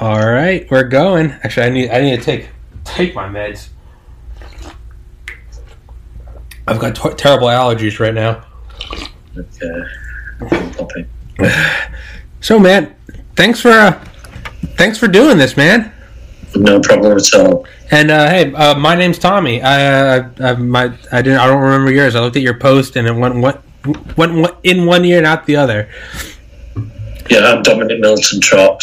All right, we're going. Actually, I need I need to take take my meds. I've got t- terrible allergies right now. Okay. So, man, thanks for uh, thanks for doing this, man. No problem at all. And uh, hey, uh, my name's Tommy. I, uh, I my I didn't I don't remember yours. I looked at your post and it went went went, went in one ear and out the other. Yeah, I'm Dominic Milton Trott,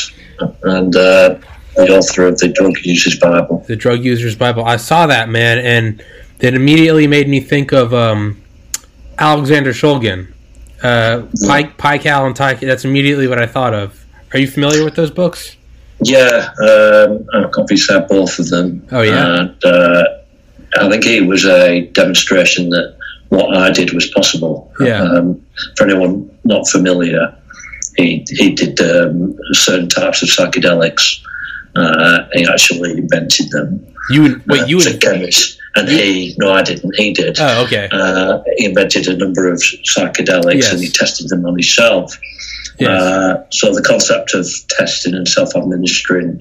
and uh, the author of the Drug Users Bible. The Drug Users Bible. I saw that man, and it immediately made me think of um, Alexander Shulgin, uh, Pike, Pike, Al, and Tyke. That's immediately what I thought of. Are you familiar with those books? Yeah, um, I've obviously had both of them. Oh, yeah? And uh, I think it was a demonstration that what I did was possible. Yeah. Um, for anyone not familiar, he, he did um, certain types of psychedelics. Uh, he actually invented them. You wait. uh, You as a chemist. And he, no, I didn't. He did. Oh, okay. Uh, he invented a number of psychedelics Yes. and he tested them on himself. Yes. Uh, so the concept of testing and self-administering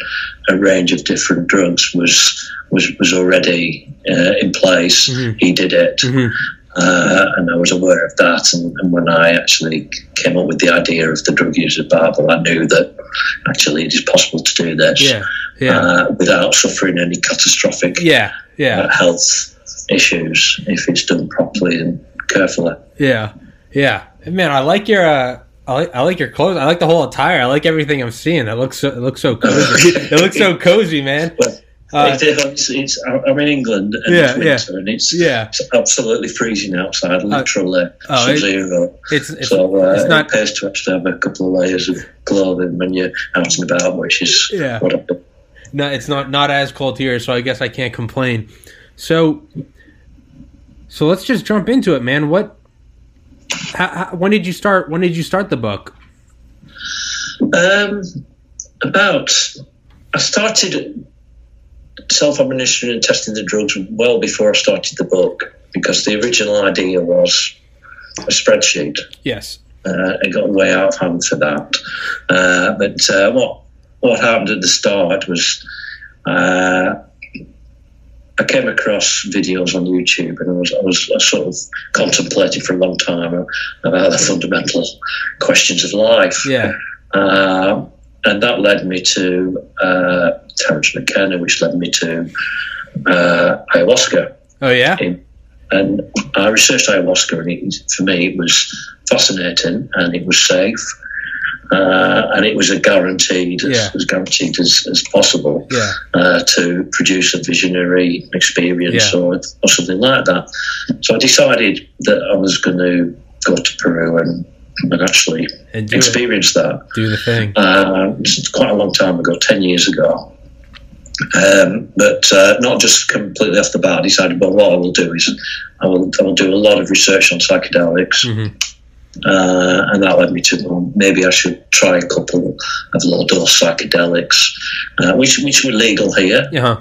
a range of different drugs was was was already uh, in place. Mhm. He did it, Mhm. Uh, and I was aware of that. And, and when I actually came up with the idea of the drug user Bible, I knew that actually it is possible to do this Yeah. Yeah. uh, without suffering any catastrophic yeah. Yeah. uh, health issues if it's done properly and carefully. Yeah, yeah, man. I like your uh, I like I like your clothes. I like the whole attire. I like everything I'm seeing. It looks so it looks so cozy. it looks so cozy, man. Well, Uh, it's, it's, I'm in England and Yeah, it's winter and it's, yeah. it's absolutely freezing outside, literally oh, it- sub-zero. It's it's, so uh, it's not. it pays to actually have a couple of layers of clothing when you're out and about, which is Yeah. what I've done. No, it's not not as cold here, so I guess I can't complain. So, so let's just jump into it, man. What? How, how, when did you start? When did you start the book? Um, about I started self-administering and testing the drugs well before I started the book because the original idea was a spreadsheet. Yes. Uh, it got way out of hand for that. Uh, but uh, what what happened at the start was uh, I came across videos on YouTube, and I was I was I sort of contemplating for a long time about the fundamental questions of life. Yeah. And that led me to uh, Terence McKenna, which led me to uh, ayahuasca. Oh yeah. And I researched ayahuasca, and it, for me, it was fascinating and it was safe. Uh, and it was a guaranteed, Yeah. as guaranteed as, as possible, Yeah. uh, to produce a visionary experience Yeah. or, or something like that. So I decided that I was going to go to Peru and, and actually do it. that. Do the thing. Uh, it's quite a long time ago, 10 years ago. Um, but uh, not just completely off the bat, I decided, well, what I will do is I will, I will do a lot of research on psychedelics. Mhm. Uh, and that led me to, well, maybe I should try a couple of low dose psychedelics, uh, which, which were legal here. Yeah.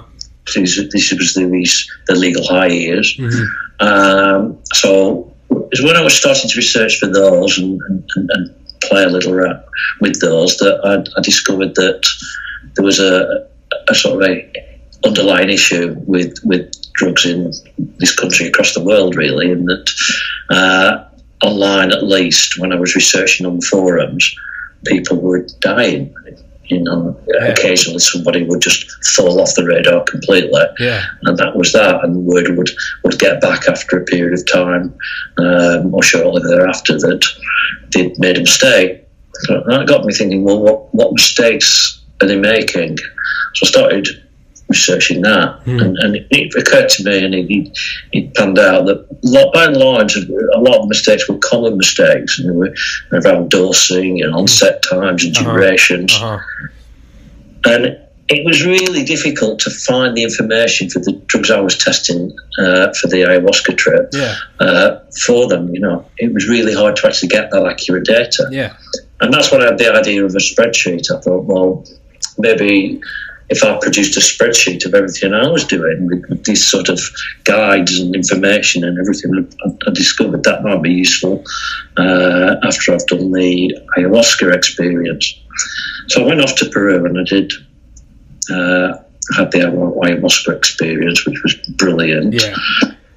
This, this was the, these, the legal high years. Mhm. Um, so was when I was starting to research for those and, and, and play a little ra- with those that I, I discovered that there was a, a sort of a underlying issue with with drugs in this country across the world, really, and that uh, online, at least, when I was researching on forums, people were dying. You know, Yeah. occasionally somebody would just fall off the radar completely Yeah. and that was that. And word would would get back after a period of time, um, or shortly thereafter, that they'd made a mistake. So that got me thinking, well, what what mistakes are they making? So I started researching that, Hmm. and, and it, it occurred to me, and it, it, panned out that lot, by and large, a lot of mistakes were common mistakes, and they were around dosing and onset times and Uh-huh. durations Uh-huh. and it was really difficult to find the information for the drugs I was testing uh, for the ayahuasca trip Yeah. uh, for them. You know, it was really hard to actually get that accurate data, Yeah. and that's when I had the idea of a spreadsheet. I thought, well, maybe if I produced a spreadsheet of everything I was doing with, these sort of guides and information and everything, I, I discovered that might be useful uh, after I've done the ayahuasca experience. So I went off to Peru and I did uh, had the ayahuasca experience, which was brilliant. Yeah.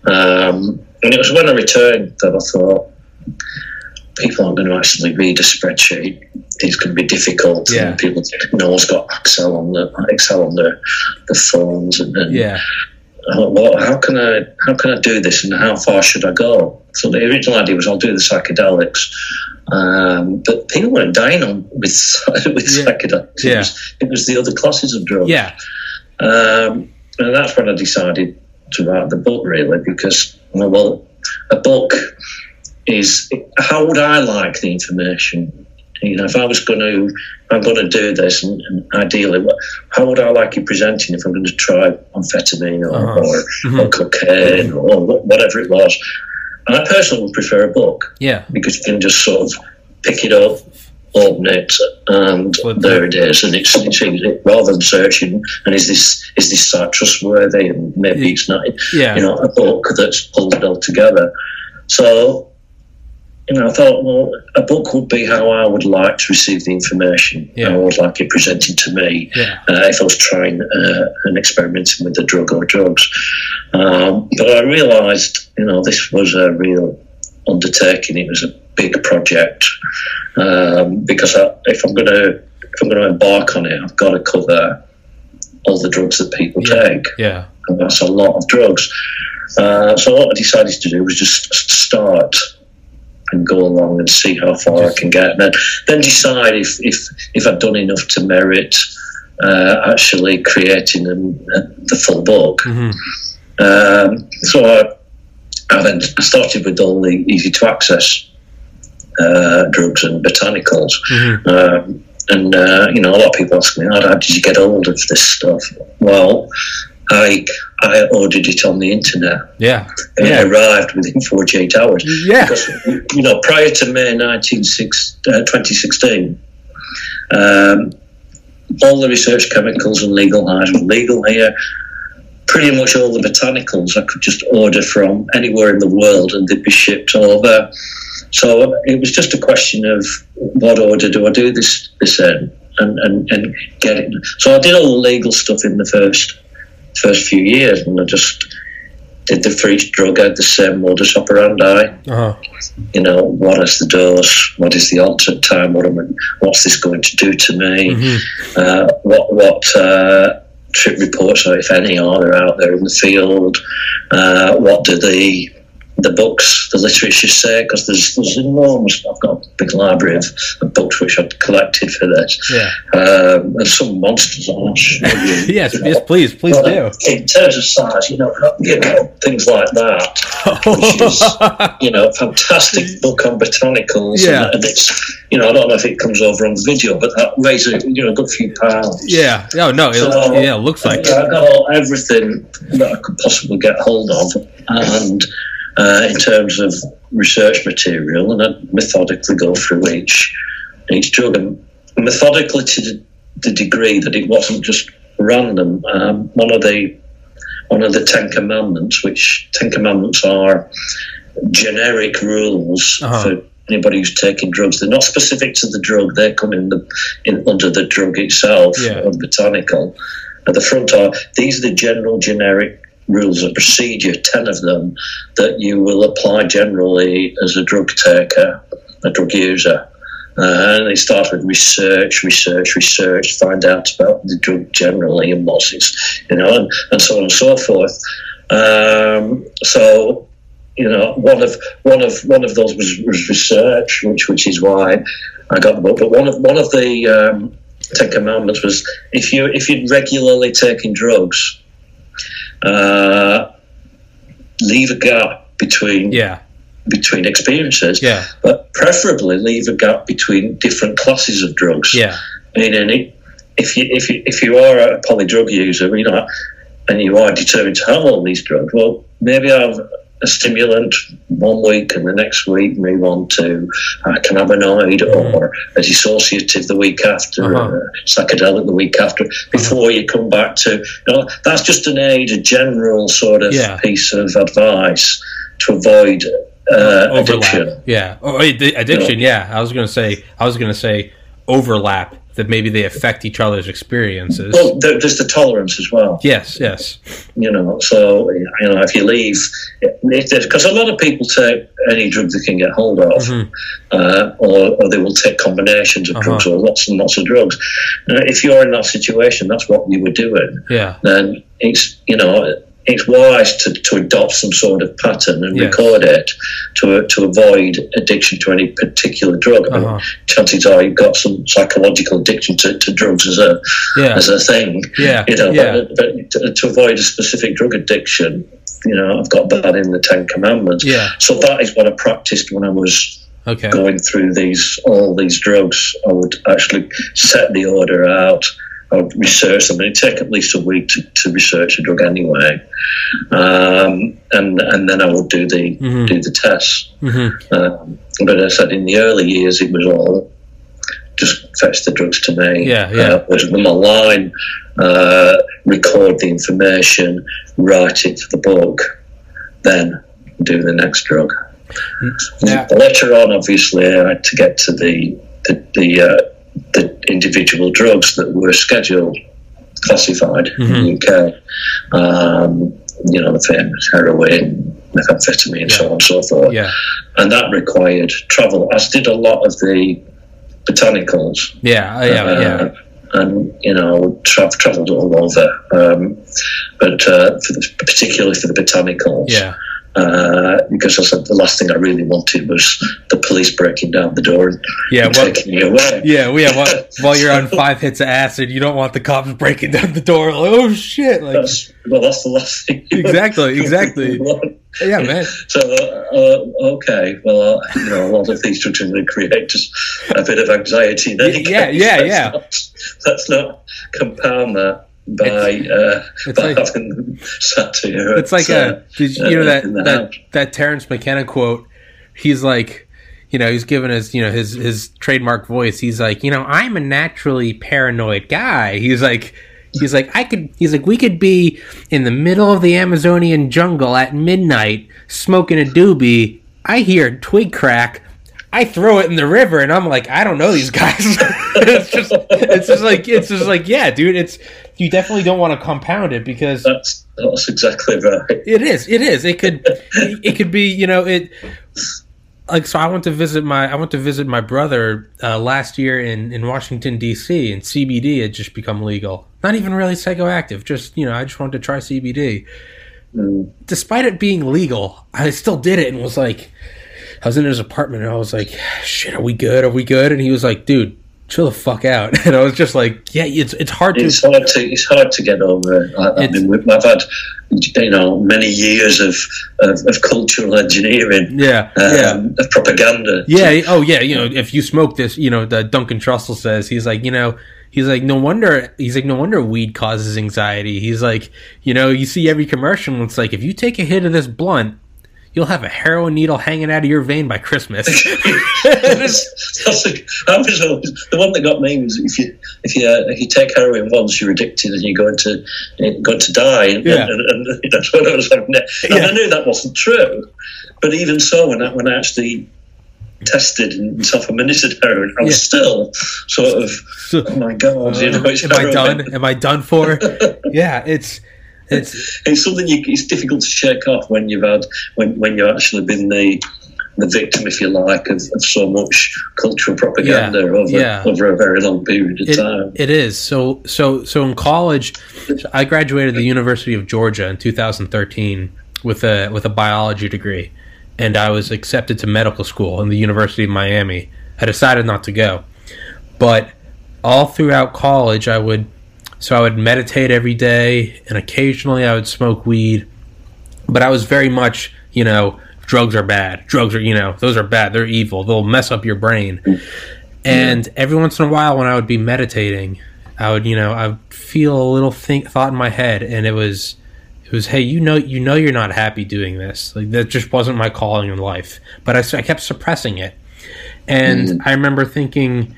Um, and it was when I returned that I thought people aren't going to actually read a spreadsheet. It's going to be difficult. Yeah. People, no one's got Excel on the Excel on their the phones, and, and Yeah. Thought, well, how can I how can I do this, and how far should I go? So the original idea was I'll do the psychedelics, um, but people weren't dying on with with Yeah. psychedelics. It, Yeah. was, it was the other classes of drugs. Yeah. Um, and that's when I decided to write the book, really, because, well, a book is how would I like the information? You know, if I was going to, I'm going to do this, and, and ideally, what, how would I like it presenting if I'm going to try amphetamine or, Uh-huh. or, Mhm. or cocaine or whatever it was? And I personally would prefer a book Yeah. because you can just sort of pick it up, open it, and there it is, and it's, it's easy, rather than searching. And is this is this site trustworthy? And maybe it's not. Yeah. You know, a book that's pulled it all together. So, you know, I thought, well, a book would be how I would like to receive the information. Yeah. I would like it presented to me Yeah. uh, if I was trying uh, and experimenting with the drug or drugs. Um, but I realised, you know, this was a real undertaking. It was a big project um, because I, if I'm going to if I'm going to embark on it, I've got to cover all the drugs that people Yeah. take, Yeah. and that's a lot of drugs. Uh, so what I decided to do was just start and go along and see how far I can get, and then, then decide if, if if I've done enough to merit uh, actually creating the full book. hmm Um, so I, I then started with all the easy to access uh, drugs and botanicals. hmm Um, and, uh, you know, a lot of people ask me, how did you get hold of this stuff? Well, I, I ordered it on the internet Yeah. and Yeah. it arrived within 48 hours. Yeah. Because, you know, prior to May 19, uh, 2016, um, all the research chemicals and legal highs were legal here. Pretty much all the botanicals I could just order from anywhere in the world and they'd be shipped over. So it was just a question of what order do I do this this in and, and, and get it. So I did all the legal stuff in the first first few years and I just did the free drug I had the same modus operandi Uh-huh. you know, what is the dose? What is the onset time? What am I, what's this going to do to me? Mhm. Uh, what what uh, trip reports, or if any, are there out there in the field? Uh, what do the the books, the literature say? Because there's there's enormous. I've got a big library of, of books which I've collected for this. Yeah. Um, and some monsters on it. Yes. Yes. Please. Please do. In terms of size, you know, you know things like that which is you know, fantastic book on botanicals. Yeah. And, it's, you know, I don't know if it comes over on video, but that weighs a you know a good few pounds. yeah. No. No. It, So, yeah. It looks like. I got all, everything that I could possibly get hold of, and uh, in terms of research material, and I'd methodically go through each each drug, and methodically to the, the degree that it wasn't just random. Um, one of the one of the Ten Commandments, which Ten Commandments are generic rules Uh-huh. for anybody who's taking drugs. They're not specific to the drug; they come in the in under the drug itself, Yeah. or botanical. At the front are these are the general generic rules of procedure, ten of them that you will apply generally as a drug taker, a drug user. Uh, and they start with research, research, research, find out about the drug generally and what's its, you know, and, and so on and so forth. Um, so, you know, one of one of one of those was, was research, which which is why I got the book. But one of one of the um, Ten Commandments was if you if you're regularly taking drugs, uh, leave a gap between Yeah. between experiences, Yeah. but preferably leave a gap between different classes of drugs. Yeah. Meaning, if you if you if you are a poly drug user, you know, and you are determined to have all these drugs, well, maybe have a stimulant one week and the next week move on to a cannabinoid or a dissociative the week after. Uh-huh. or a psychedelic the week after, before you come back to, you know, that's just an aid, a general sort of Yeah. piece of advice to avoid uh, addiction. Overlap. Yeah. Oh, wait, the addiction. Yeah. I was gonna say. I was gonna say overlap. That maybe they affect each other's experiences. Well, there's the tolerance as well. yes, yes, You know, so you know if you leave, because a lot of people take any drug they can get hold of, Mhm. uh, or, or they will take combinations of Uh-huh. drugs or lots and lots of drugs. Uh, if you're in that situation, that's what you were doing. yeah, Then it's you know it's wise to, to adopt some sort of pattern and record it to to avoid addiction to any particular drug. I mean, Uh-huh. chances are you've got some psychological addiction to, to drugs as a yeah, as a thing. yeah, You know, yeah, but, but to, to avoid a specific drug addiction, you know, I've got that in the Ten Commandments. yeah. So that is what I practiced when I was Okay, going through these all these drugs. I would actually set the order out. I would research them. It'd take at least a week to, to research a drug anyway, um, and and then I would do the Mhm. do the tests. hmm Um, but as I said in the early years, it was all just fetch the drugs to me. Yeah, yeah. Uh, order them online, uh, record the information, write it for the book, then do the next drug. Yeah. Later on, obviously, I had to get to the the the, uh, the individual drugs that were scheduled, classified in the UK. Um, you know, the famous heroin, methamphetamine, and so on and so forth yeah, and that required travel, as did a lot of the botanicals. yeah, yeah, Uh, yeah. And you know, tra- travelled all over, um, but uh, for the, particularly for the botanicals, Yeah, uh, because I said the last thing I really wanted was the police breaking down the door and yeah. Well, taking me away. yeah, well, yeah. While, while you're on five hits of acid, you don't want the cops breaking down the door. Like, oh shit! Like, That's, well, that's the last thing. Exactly, exactly. yeah, man. So, uh, uh, okay, well, uh, you know, a lot of these to create just a bit of anxiety. Any Yeah, case. yeah, Let's yeah. Not, let's not compound that by, uh, it's by like- having. It's like uh, a did you, you know uh, that that that Terence McKenna quote. He's like, you know, he's given his you know his his trademark voice. He's like, you know, I'm a naturally paranoid guy. He's like. He's like, I could. He's like, we could be in the middle of the Amazonian jungle at midnight, smoking a doobie. I hear a twig crack. I throw it in the river, and I'm like, I don't know these guys. it's just, it's just like, it's just like, yeah, dude. It's you definitely don't want to compound it because That's, that's exactly right. it is. It is. It could. it could be. You know. It. Like so, I went to visit my. I went to visit my brother uh, last year in in Washington D.C. and CBD had just become legal. Not even really psychoactive. Just you know, I just wanted to try CBD. Mm. Despite it being legal, I still did it and was like, I was in his apartment and I was like, "Shit, are we good? Are we good?" And he was like, "Dude, chill the fuck out." And I was just like, "Yeah, it's it's hard to." It's hard to it's hard to get over. it. I, I mean, we've- I've had you know many years of of, of cultural engineering, yeah, um, yeah. of propaganda. Yeah. Oh, yeah. You know, if you smoke this, you know, the Duncan Trussell says he's like, you know, he's like, no wonder. He's like, no wonder weed causes anxiety. He's like, you know, you see every commercial. And it's like, if you take a hit of this blunt, you'll have a heroin needle hanging out of your vein by Christmas. that's, that's a, I was always, the one that got me was if you if you uh, if you take heroin once, you're addicted and you're going to you're going to die. And, Yeah. and, and, and that's what I was like. And Yeah. I knew that wasn't true, but even so, when I when I actually tested and self-administered heroin, I was Yeah. still sort of So, oh my god, you know, am I done? Am I done for? yeah, it's it's it's something you, it's difficult to shake off when you've had when, when you've actually been the the victim, if you like, of, of so much cultural propaganda Yeah, over yeah. over a very long period of it, time. it is so so so in college i graduated the university of georgia in 2013 with a with a biology degree and i was accepted to medical school in the university of miami i decided not to go but all throughout college i would so i would meditate every day and occasionally i would smoke weed. But i was very much you know drugs are bad. Drugs are you know those are bad. They're evil. They'll mess up your brain. And every once in a while when i would be meditating i would you know i would feel a little think thought in my head and it was it was hey you know you know you're not happy doing this. Like that just wasn't my calling in life. But I kept suppressing it. And mm. i remember thinking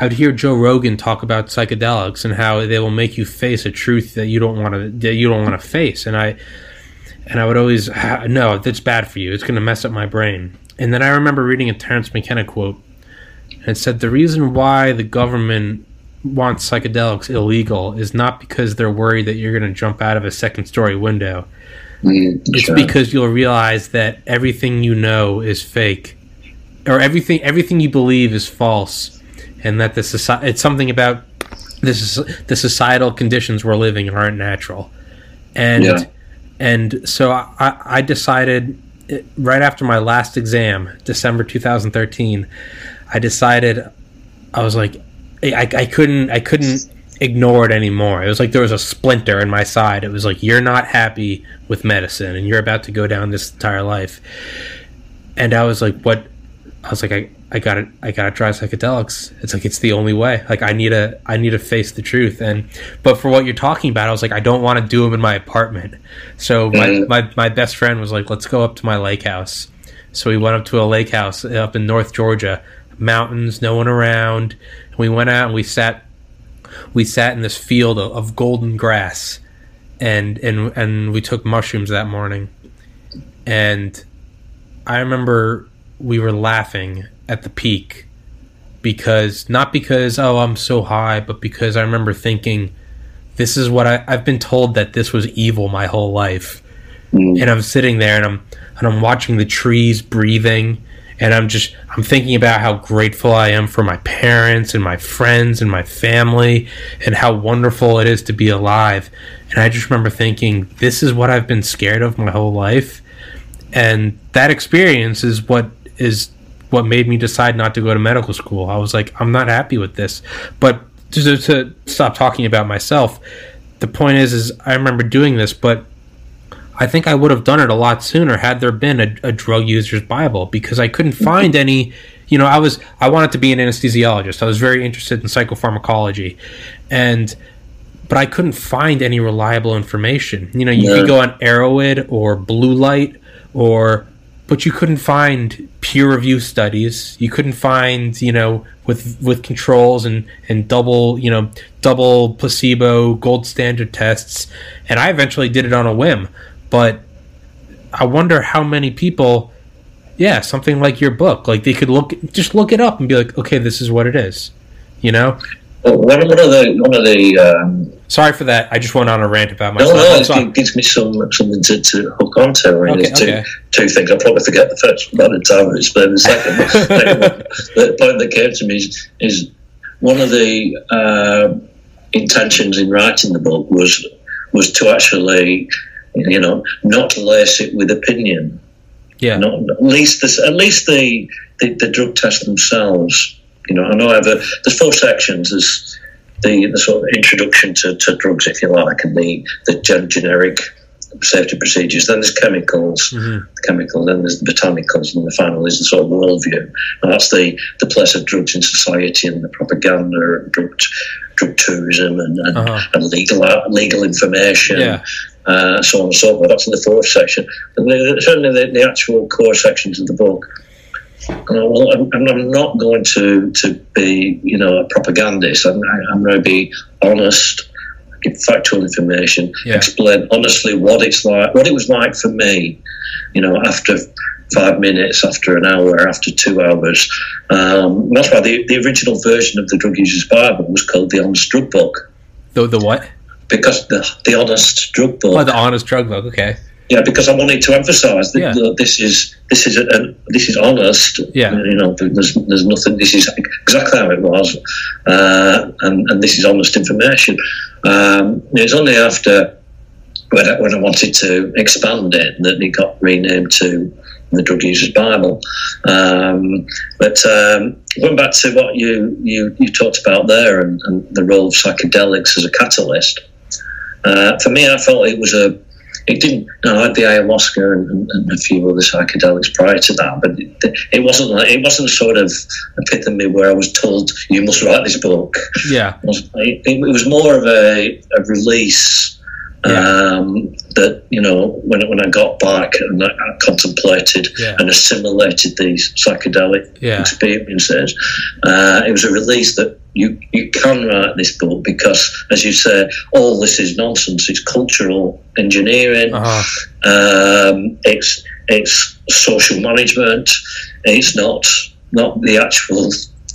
i would hear joe rogan talk about psychedelics and how they will make you face a truth that you don't want to that you don't want to face and i and I would always "Ah, no, that's bad for you. It's going to mess up my brain. And then I remember reading a Terence McKenna quote, and it said the reason why the government want psychedelics illegal is not because they're worried that you're going to jump out of a second story window. Mm, It's sure. because you'll realize that everything you know is fake, or everything everything you believe is false, and that the society it's something about this is the societal conditions we're living in aren't natural, and Yeah. and so I, I decided right after my last exam, December 2013, I decided I was like I, I couldn't I couldn't ignore it anymore. It was like there was a splinter in my side. It was like you're not happy with medicine and you're about to go down this entire life. And I was like, what? I was like, I, I gotta I gotta try psychedelics. It's like it's the only way. Like I need to I need to face the truth. And but for what you're talking about, I was like, I don't want to do them in my apartment. So my, Mhm. my my best friend was like, let's go up to my lake house. So we went up to a lake house up in North Georgia, mountains, no one around. And we went out and we sat we sat in this field of, of golden grass and and and we took mushrooms that morning and i remember we were laughing at the peak because not because oh i'm so high but because i remember thinking this is what I, i've been told that this was evil my whole life. Mm. and i'm sitting there and i'm and i'm watching the trees breathing and i'm just i'm thinking about how grateful i am for my parents and my friends and my family and how wonderful it is to be alive. And i just remember thinking this is what i've been scared of my whole life. And that experience is what is what made me decide not to go to medical school i was like i'm not happy with this but to, to stop talking about myself the point is is i remember doing this but I think I would have done it a lot sooner had there been a, a drug user's Bible because I couldn't mm-hmm. find any. You know, I was I wanted to be an anesthesiologist. I was very interested in psychopharmacology, and but I couldn't find any reliable information. You know, you Yeah. could go on Erowid or Bluelight or but you couldn't find peer review studies. You couldn't find, you know, with with controls and and double, you know, double placebo gold standard tests. And I eventually did it on a whim, but I wonder how many people yeah, something like your book, like they could look just look it up and be like, "Okay, this is what it is." You know? Well, one, of the one of the um, Sorry for that. I just went on a rant about myself. no, I'm it gives me some something to, to hook onto. I mean, Okay, two, okay. two things. I'll probably forget the first one the time explain the second. Second one, the point that came to me is, is one of the uh, intentions in writing the book was was to actually, you know, not lace it with opinion. Yeah. Not, at least this, at least the, the the drug tests themselves. You know, I know I have a, there's four sections. There's the, the sort of introduction to, to drugs, if you like, and the the generic safety procedures. Then there's chemicals, Mhm. chemical. Then there's the botanicals, and the final is the sort of worldview. And that's the the place of drugs in society and the propaganda and drug drug tourism and, and, Uh-huh. and legal legal information Yeah. uh, so on and so forth. That's in the fourth section. And the, certainly the, the actual core sections of the book. And I- well, I'm, I'm not going to, to be, you know, a propagandist. I'm, I'm going to be honest, give factual information, Yeah. explain honestly what it's like, what it was like for me, you know, after five minutes, after an hour, after two hours. Um, that's why the, the original version of the Drug Users Bible was called the Honest Drug Book. The the what? Because the, the honest drug book Oh, the honest drug book. Okay. Yeah, because I wanted to emphasise that, Yeah. that this is this is a, this is honest. Yeah. you know, there's there's nothing. This is exactly how it was, uh, and and this is honest information. Um, it's only after when I, when I wanted to expand it that it got renamed to the Drug Users Bible. Um, but um, going back to what you you, you talked about there and, and the role of psychedelics as a catalyst. Uh, for me, I felt it was a. It didn't. I had the ayahuasca and, and, and a few other psychedelics prior to that, but it, it wasn't. It wasn't a sort of epitome where I was told you must write this book. Yeah. It was, it, it was more of a, a release. Um, that you know, when when I got back and I, I contemplated Yeah. and assimilated these psychedelic Yeah. experiences, uh, it was a release that you you can write this book because, as you say, all this is nonsense. It's cultural engineering. Uh-huh. Um, it's it's social management. It's not not the actual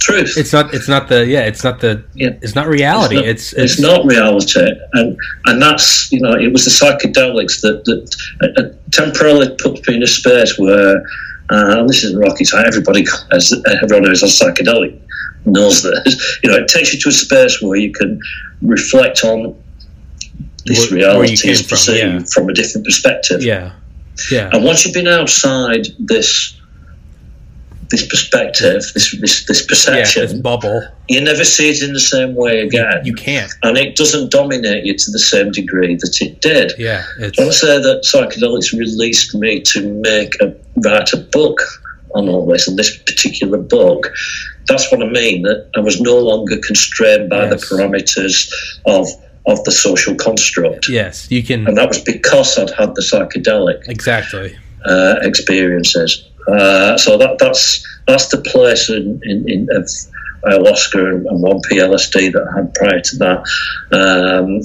truth. It's not. It's not the. Yeah. It's not the. Yeah. It's not reality. It's it's, it's, not reality, and and that's you know it was the psychedelics that that uh, uh temporarily put me in a space where. Uh, and this isn't rocket science. Everybody, has, everyone who's on psychedelic knows this. You know, it takes you to a space where you can reflect on this where, reality is perceived from, yeah. from a different perspective. Yeah, yeah. And once you've been outside this this perspective, this this, this perception, yeah, this bubble, you never see it in the same way again. You can't, and it doesn't dominate you to the same degree that it did. Yeah, it's... I want to say that psychedelics released me to make a write a book on all this, and this particular book. That's what I mean. That I was no longer constrained by yes. the parameters of of the social construct. Yes, you can, and that was because I'd had the psychedelic exactly uh, experiences. Uh, so that that's that's the place in, in, in of ayahuasca and, and 1P-LSD that I had prior to that. Um,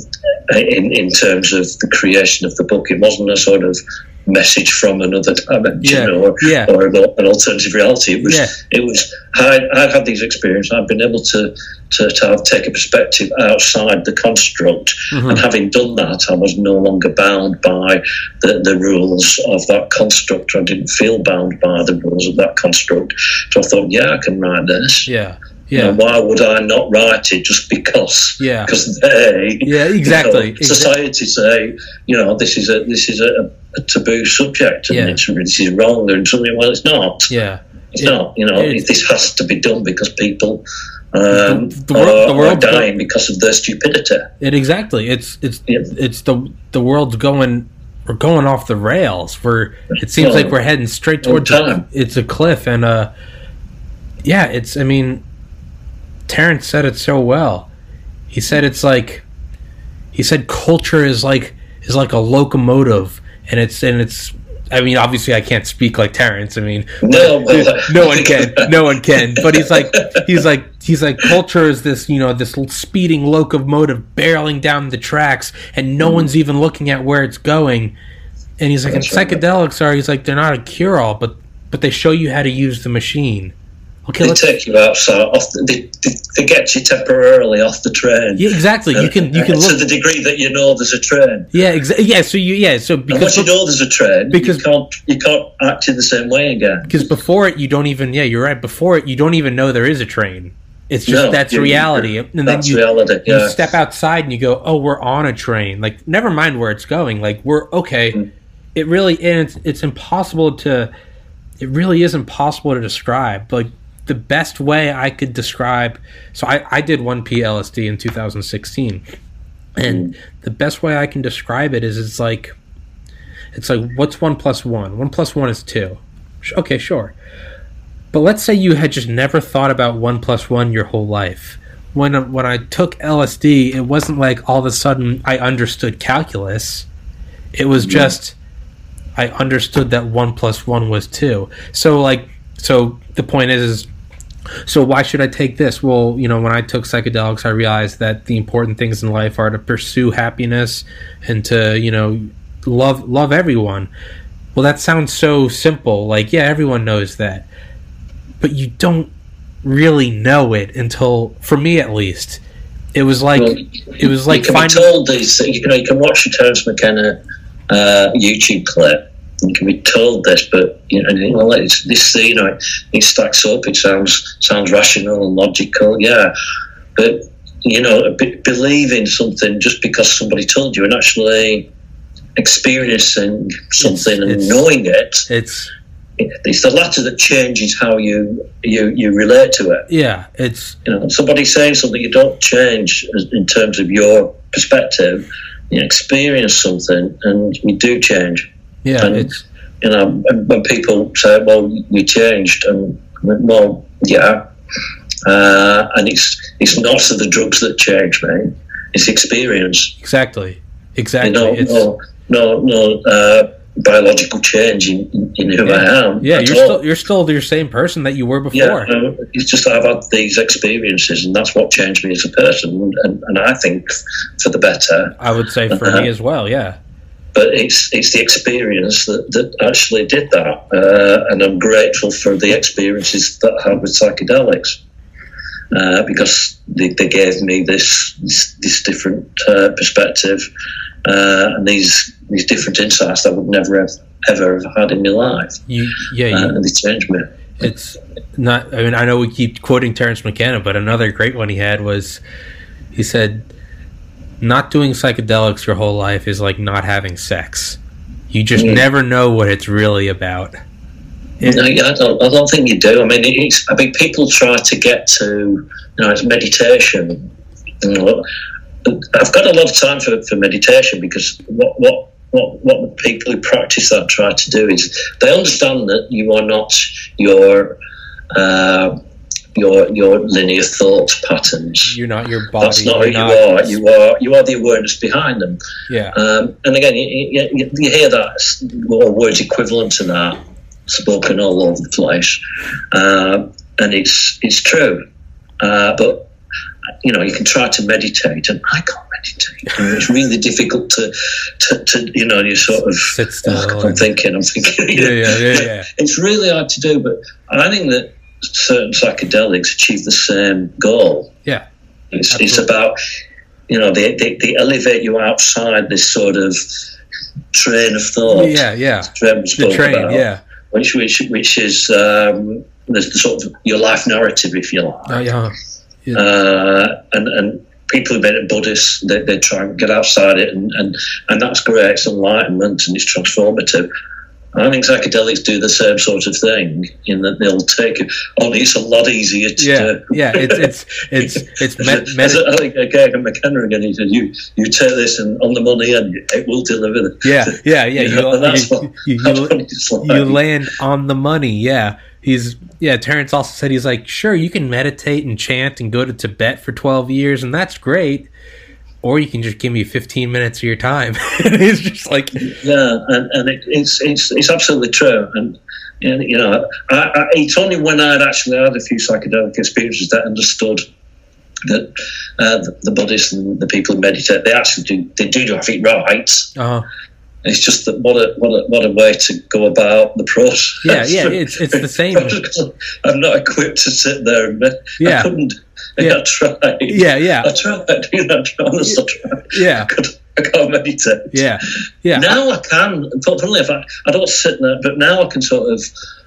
in in terms of the creation of the book, it wasn't a sort of message from another dimension yeah, or, yeah. or an, alternative reality. It was, yeah. it was. I, have had these experiences. I've been able to to, to have take a perspective outside the construct, mm-hmm. and having done that, I was no longer bound by the, the rules of that construct. I didn't feel bound by the rules of that construct. So I thought, yeah, I can write this. Yeah. Yeah. You know, why would I not write it just because? Yeah. Because they. Yeah, exactly. You know, society say, you know, this is a this is a, a taboo subject and yeah. this is wrong and something. Well, it's not. Yeah. It's it, not. You know, it, this has to be done because people um, the, the, world, the world dying because of their stupidity. It exactly. It's it's yeah. it's the the world's going we're going off the rails. We're it seems like we're heading straight towards a, it's a cliff and uh yeah, it's I mean Terence said it so well. He said it's like he said culture is like is like a locomotive and it's and it's I mean, obviously, I can't speak like Terence. I mean, no, no one can, no one can. But he's like, he's like, he's like, culture is this, you know, this speeding locomotive barreling down the tracks, and no mm. one's even looking at where it's going. And he's like, and psychedelics are, he's like, they're not a cure all, but but they show you how to use the machine. Okay, they take you outside. Off the, they, they, get you temporarily off the train. Yeah, exactly. You can you can look to the degree that you know there's a train. Yeah, exactly. Yeah, so you yeah, so because you know there's a train, because you can't you can't act in the same way again. Because before it, you don't even yeah, you're right. Before it, you don't even know there is a train. It's just no, that's reality, and then you, reality, yeah. you step outside and you go, "Oh, we're on a train." Like, never mind where it's going. Like, we're okay. Mm. It really is. It's impossible to. It really is impossible to describe. Like the best way I could describe. So I, I did 1P-LSD in 2016, and mm. the best way I can describe it is it's like it's like what's one plus one? One plus one is two. Okay, sure. But let's say you had just never thought about one plus one your whole life. When when I took LSD, it wasn't like all of a sudden I understood calculus. It was mm-hmm. just I understood that one plus one was two. So like so the point is, is so why should I take this? Well, you know, when I took psychedelics, I realized that the important things in life are to pursue happiness and to, you know, love love everyone. Well, that sounds so simple. Like, yeah, everyone knows that. But you don't really know it until for me at least. It was like well, it was like you can finding, be told these you know, you can watch a Terence McKenna uh, YouTube clip you can be told this, but you know, well, it's, this you know, it stacks up. It sounds sounds rational and logical, yeah. But you know, believing something just because somebody told you, and actually experiencing something it's, and knowing it, it's it's the latter that changes how you you you relate to it. Yeah, it's you know somebody saying something you don't change in terms of your perspective. You experience something and you do change. Yeah, and, it's you know when people say, "Well, you changed," and well, yeah, uh, and it's it's not the drugs that change me; it's experience. Exactly, exactly. You know, no, no, no. Uh, biological change in, in who yeah. I am. Yeah, you're all. still you're still your same person that you were before. Yeah, it's just I've had these experiences, and that's what changed me as a person, and, and I think for the better. I would say for me as well. Yeah but it's it's the experience that, that actually did that, uh, and I'm grateful for the experiences that I had with psychedelics. uh, because they, they gave me this this, this different uh, perspective uh, and these these different insights that I would never have ever have had in my life. You, yeah, you, Uh, and they changed me. it's not. I mean, I know we keep quoting Terence McKenna, but another great one he had was he said, "Not doing psychedelics your whole life is like not having sex. You just Mm. never know what it's really about." It- No, yeah, I don't, I don't think you do. I mean, it's, I mean, people try to get to, you know, it's meditation. You know, I've got a lot of time for, for meditation because what, what, what, what the people who practice that try to do is they understand that you are not your, uh, your, your linear thought patterns. You're not your body. That's not who you are. You are you are the awareness behind them. Yeah. Um, and again, you, you, you- hear that or words equivalent to that spoken all over the place, uh, and it's it's true. Uh, but you know, you can try to meditate, and I can't meditate. And it's really difficult to, to, to you know, you sort of Sit still. "Oh, I'm thinking, I'm thinking. yeah, yeah, yeah, yeah. It's really hard to do, but I think that certain psychedelics achieve the same goal. Yeah. It's, it's about, you know, they, they, they elevate you outside this sort of train of thought. Yeah, yeah. The train. about, Yeah. Which, which, which is um, the, the sort of your life narrative, if you like. Oh, yeah. Uh, and, and people who made it Buddhists, they, they try and get outside it, and, and, and that's great. It's enlightenment and it's transformative. I think psychedelics do the same sort of thing in that they'll take it. Only it's a lot easier to Yeah, do. yeah. It's it's it's it's med- med- I think again, McKenna again. He said, "You you take this and on the money, and it will deliver." Yeah, yeah, yeah. You know, you, what- you, you, like. you land on the money. Yeah, he's yeah. Terence also said he's like, sure, you can meditate and chant and go to Tibet for twelve years, and that's great. Or you can just give me fifteen minutes of your time. it's just like, Yeah, and, and it, it's, it's it's absolutely true. And and, you know, I, I, it's only when I'd actually had a few psychedelic experiences that I understood that uh, the, the Buddhists and the people who meditate they actually do they do have it right. uh, It's just that what a what a what a way to go about the process. yeah, yeah. It's it's the same. I'm not equipped to sit there and Yeah. I couldn't. Yeah. I tried. Yeah, yeah, I tried. You know, I honestly tried. yeah, I, could, I can't meditate. yeah, yeah. Now I can. Funnily, if I, I don't sit there, but now I can sort of,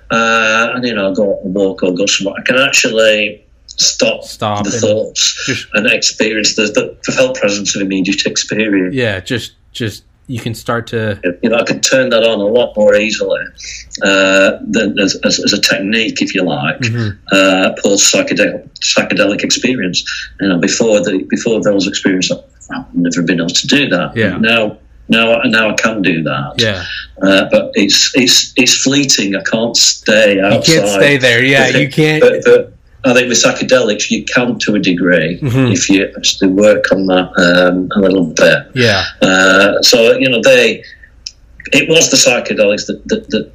uh, and you know, I go on a walk or go somewhere. I can actually stop, Stop the thoughts just- and experience the, the, the felt presence of immediate experience. Yeah, just just you can start to You know, I can turn that on a lot more easily uh, than as, as, as a technique, if you like, Mhm. uh, post psychedelic psychedelic experience. You know, before the before those experiences, I've never been able to do that. Yeah. Now, now, now I can do that. yeah. Uh, but it's it's it's fleeting. I can't stay outside. You can't stay there. Yeah, you can't. But, but I think with psychedelics, you can to a degree Mhm. if you actually work on that um, a little bit. Yeah, Uh, so you know, they it was the psychedelics that, that, that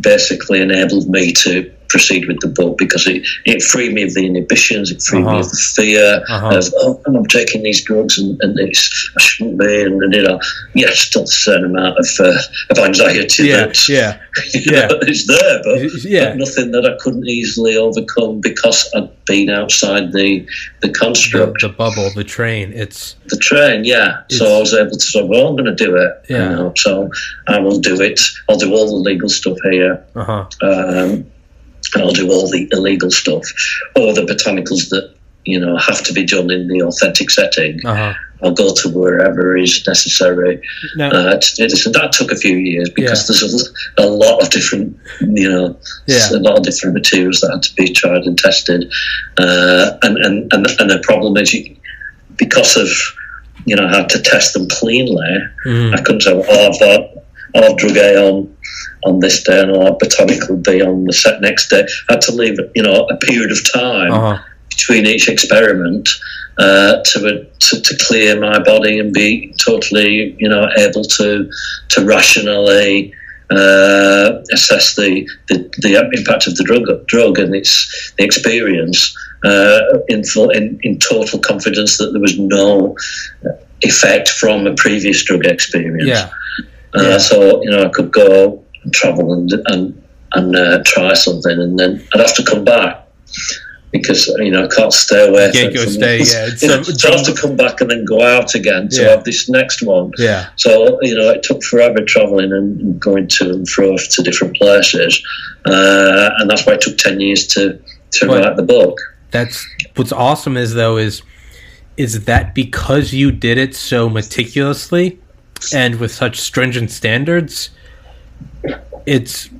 basically enabled me to proceed with the book because it, it freed me of the inhibitions, it freed me Uh-huh. of the fear Uh-huh. of oh, I'm taking these drugs and, and it's I shouldn't be, and, and you know, yeah, still a certain amount of uh, of anxiety yeah, that yeah, Yeah. know, it's there, but, Yeah. but nothing that I couldn't easily overcome because I'd been outside the the the, construct the bubble, the train. It's the train, yeah. So I was able to say, well, I'm going to do it. Yeah. You know, so I will do it. I'll do all the legal stuff here, uh huh. um, and I'll do all the illegal stuff, or the botanicals that you know have to be done in the authentic setting. Uh huh. I'll go to wherever is necessary Now, uh, to do this, and that took a few years because there's a, a lot of different, you know, Yeah. a lot of different materials that had to be tried and tested, uh, and, and and and the problem is you, because of you know I had to test them cleanly. mhm. I couldn't say, oh, I've got, I'll drug A on on this day and I'll botanical B on the set next day. I had to leave, you know, a period of time uh huh. between each experiment uh, to, to to clear my body and be totally, you know, able to to rationally uh, assess the, the the impact of the drug drug and its the experience uh, in full in, in total confidence that there was no effect from a previous drug experience. Yeah, Uh, Yeah. So you know, I could go and travel and and and uh, try something, and then I'd have to come back because you know I can't stay away. Can't go stay. Yeah, You know, so- so I have to come back and then go out again to Yeah. have this next one. yeah. So you know, it took forever traveling and and going to and fro to different places, uh, and that's why it took ten years to to But- write the book. That's what's awesome is though is is that because you did it so meticulously and with such stringent standards, it's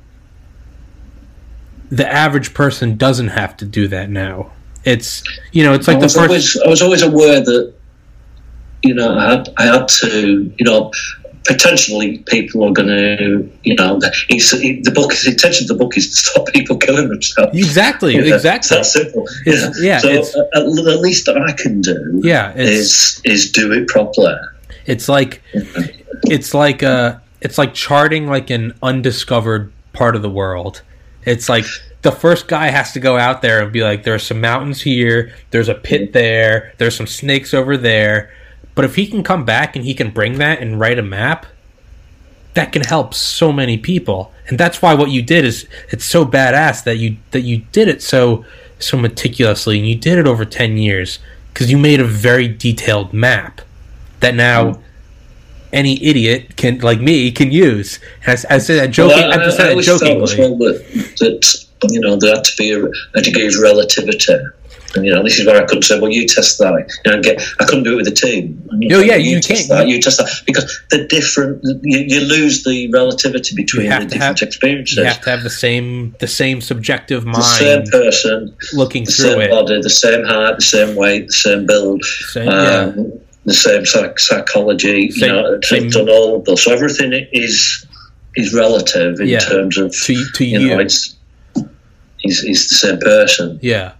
the average person doesn't have to do that now. It's you know, it's like I the first always I was always aware that you know I had I had to you know potentially people are going to you know it's, it, the book the intention of the book is to stop people killing themselves. Exactly, exactly. It's that simple. It's- yeah. yeah, So at, at least that I can do Yeah, is is do it properly. It's like it's like uh it's like charting like an undiscovered part of the world. It's like the first guy has to go out there and be like, there's some mountains here, there's a pit there, there's some snakes over there. But if he can come back and he can bring that and write a map, that can help so many people. And that's why what you did is it's so badass that you that you did it so so meticulously and you did it over 10 years because you made a very detailed map that now mm. any idiot can like me can use. And I, I say that joking. Well, I, just said that always thought as jokingly. well that, that you know there had to be a, a degree of relativity. And you know, this is where I couldn't say, "Well, you test that." You know, get, I couldn't do it with the team. And, No, know, yeah, you test can't. That, you test that because the different. You, you lose the relativity between the different have- experiences. You have to have the same the same subjective mind. the same person, looking the through same it. body, the same height, the same weight, the same build, Same, yeah. Um, the same psych- psychology. Same- you know, it's same- done all of those. So everything is is relative in Yeah. terms of To to you you, know, it's he's, he's the same person. yeah.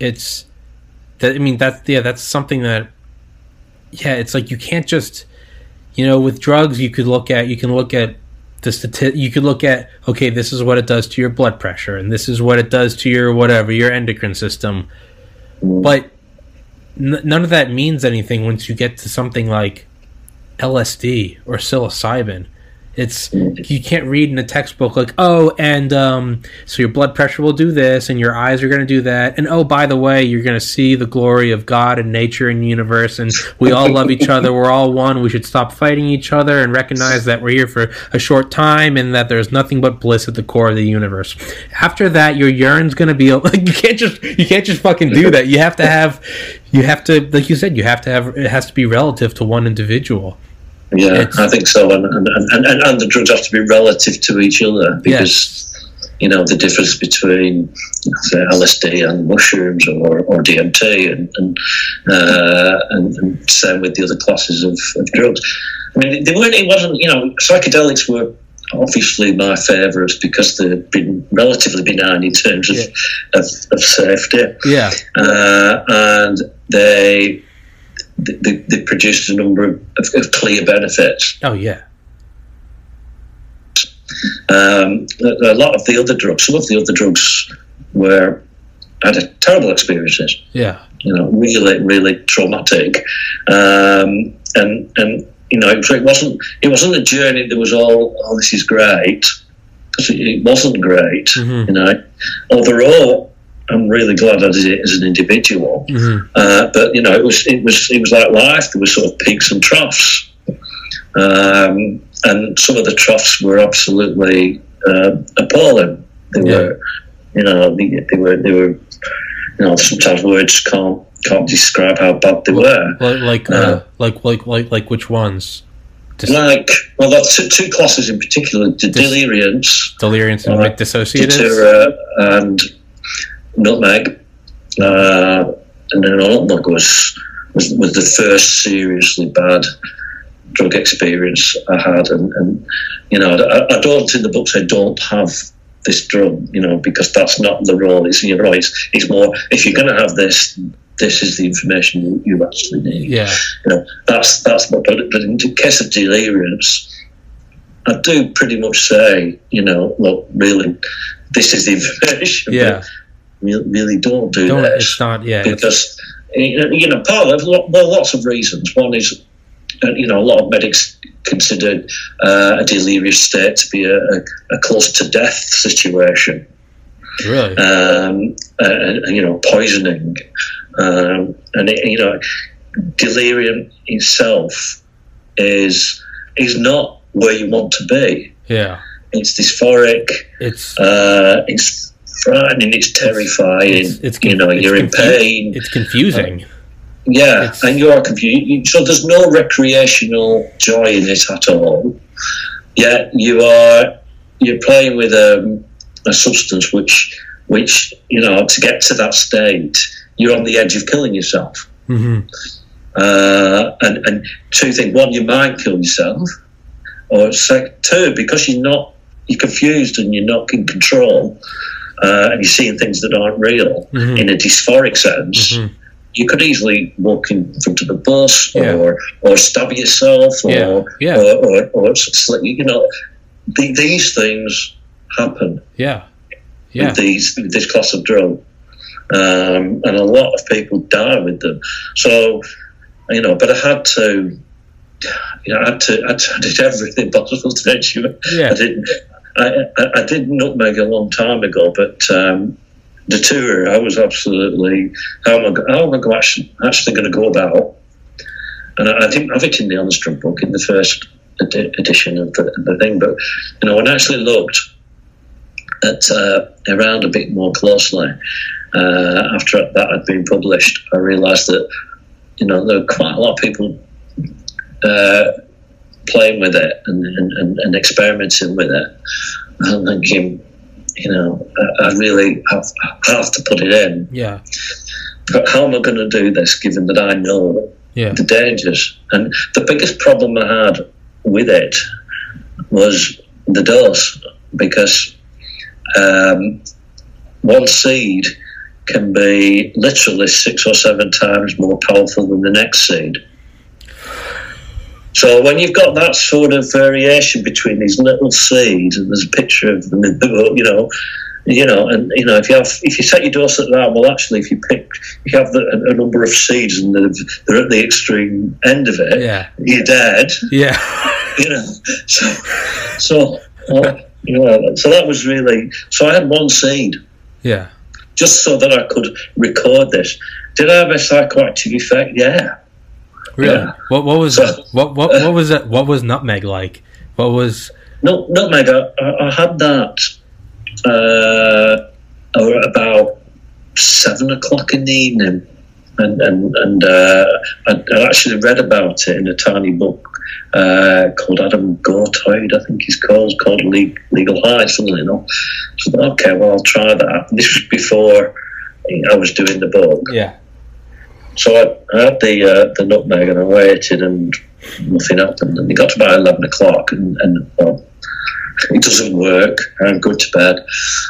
It's that. I mean, that's yeah. That's something that. Yeah, it's like you can't just, you know, with drugs you could look at you can look at the stati- you could look at okay this is what it does to your blood pressure and this is what it does to your whatever your endocrine system mm. but n- none of that means anything once you get to something like LSD or psilocybin. It's you can't read in a textbook like oh and um, so your blood pressure will do this and your eyes are going to do that and oh by the way you're going to see the glory of God and nature and universe and we all love each other we're all one we should stop fighting each other and recognize that we're here for a short time and that there's nothing but bliss at the core of the universe. After that your urine's going to be like you can't just you can't just fucking do that. You have to have you have to like you said you have to have it has to be relative to one individual. Yeah, It's- I think so, and and, and, and and the drugs have to be relative to each other because you know the difference between say, LSD and mushrooms or, or DMT and and, uh, and and same with the other classes of, of drugs. I mean, they weren't. It wasn't. You know, psychedelics were obviously my favourites because they've been relatively benign in terms of of, of safety Yeah. uh, and they, they they produced a number of, of, clear benefits. Oh yeah. Um, a, lot of the other drugs, some of the other drugs, were had a terrible experiences. Yeah. You know, really, really traumatic, um, and and you know, it, wasn't it wasn't a journey that was all oh this is great because it, wasn't great. Mhm. You know, overall. I'm really glad I did it as an individual. Mhm. Uh, but you know, it was it was it was like life. There were sort of peaks and troughs, um, and some of the troughs were absolutely uh, appalling. They Yeah. were, you know, they, they were they were, you know, sometimes words can't can't describe how bad they were. Like like, uh, Uh, like like like like which ones? Dis- Like, well, are two, two classes in particular: the deliriants, deliriants and uh, like dissociatives. Datura, and nutmeg. Uh, and then nutmeg was, was was the first seriously bad drug experience I had, and, and you know, I, I don't in the book say don't have this drug, you know, because that's not the role. It's you're right. It's, it's more if you're going to have this, this is the information you, you actually need. yeah. You know, that's that's what. But, but in the case of deliriants, I do pretty much say, you know, look, really, this is the information. Yeah. Really, don't do Don't, this not. Yeah. Because you know part of well, lots of reasons. One is uh, you know a lot of medics consider uh, a delirious state to be a, a, a close to death situation. Really? um, uh, you know, poisoning, um, and it, you know, delirium itself is is not where you want to be. Yeah. It's dysphoric. It's Uh, it's frightening. It's terrifying. it's, it's you know, it's you're in pain. It's confusing. Yeah, It's- and you are confused. So there's no recreational joy in it at all. Yet you are you're playing with um, a substance which which you know to get to that state you're on the edge of killing yourself. hmm Uh, and and two things: one, you might kill yourself, or sec- two, because you're not you're confused and you're not in control, uh, and you're seeing things that aren't real Mhm. in a dysphoric sense Mhm. you could easily walk in front of a bus Yeah. or or stab yourself or Yeah, yeah. or, or, or you know the, these things happen Yeah. Yeah. with these with this class of drug um, and a lot of people die with them so you know but I had to you know I had to I, had to, I did everything possible to make sure Yeah. I didn't I, I, I did nutmeg a long time ago but um, Datura, I was absolutely how am I, how am I actually, actually going to go about? And I, I didn't have it in the drug book in the first edi- edition of the, the thing, but you know when I actually looked at uh, around a bit more closely uh, after that had been published, I realised that you know there were quite a lot of people uh, playing with it and, and, and, experimenting with it. I'm thinking, you know, I, I really have, have to put it in. Yeah. But how am I going to do this given that I know Yeah. the dangers? And the biggest problem I had with it was the dose because um, one seed can be literally six or seven times more powerful than the next seed. So when you've got that sort of variation between these little seeds, and there's a picture of them in the book, you know, you know, and you know, if you have, if you set your dose at that, well, actually, if you pick, if you have the, a, a number of seeds and they're, they're at the extreme end of it, Yeah. you're dead, Yeah. you know. So, so, well, you know, so that was really. So I had one seed Yeah. just so that I could record this. Did I have a psychoactive effect? Yeah. Really? Yeah. What what was So- what what what was that what was nutmeg like? What was No, nutmeg. I, I had that uh, about seven o'clock in the evening, and and and uh, I, I actually read about it in a tiny book uh, called Adam Gottlieb, I think he's called, called Le- Legal High, something. You know. So okay, well, I'll try that. This was before I was doing the book. Yeah. So I, I had the uh, the nutmeg and I waited and nothing happened. And it got to about eleven o'clock and, and well, it doesn't work. I'm going to bed.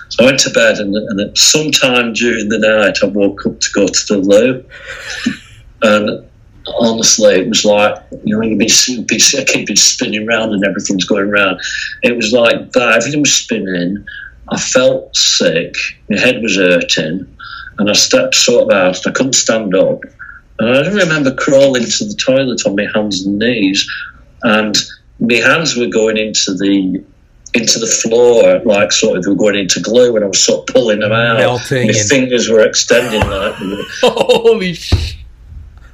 So I went to bed and, and sometime during the night I woke up to go to the loo. And honestly, it was like you know you've been, I keep been spinning round and everything's going round. It was like that. Everything was spinning. I felt sick. My head was hurting, and I stepped sort of out. I couldn't stand up, and I remember crawling to the toilet on my hands and knees, and my hands were going into the into the floor, like sort of they were going into glue, and I was sort of pulling them out. Melting My and- fingers were extending like. Holy sh!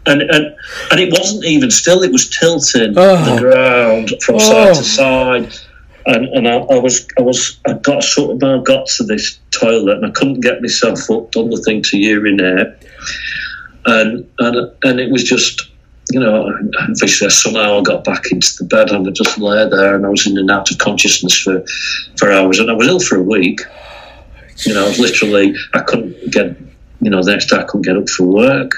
and and and it wasn't even still; it was tilting Oh. the ground from Oh. side to side. And and I, I was I was I got sort of I got to this toilet and I couldn't get myself up, done the thing to urinate, and and and it was just. You know, obviously I somehow I got back into the bed and I just lay there and I was in and out of consciousness for, for hours and I was ill for a week. You know, I was literally I couldn't get you know, the next day I couldn't get up for work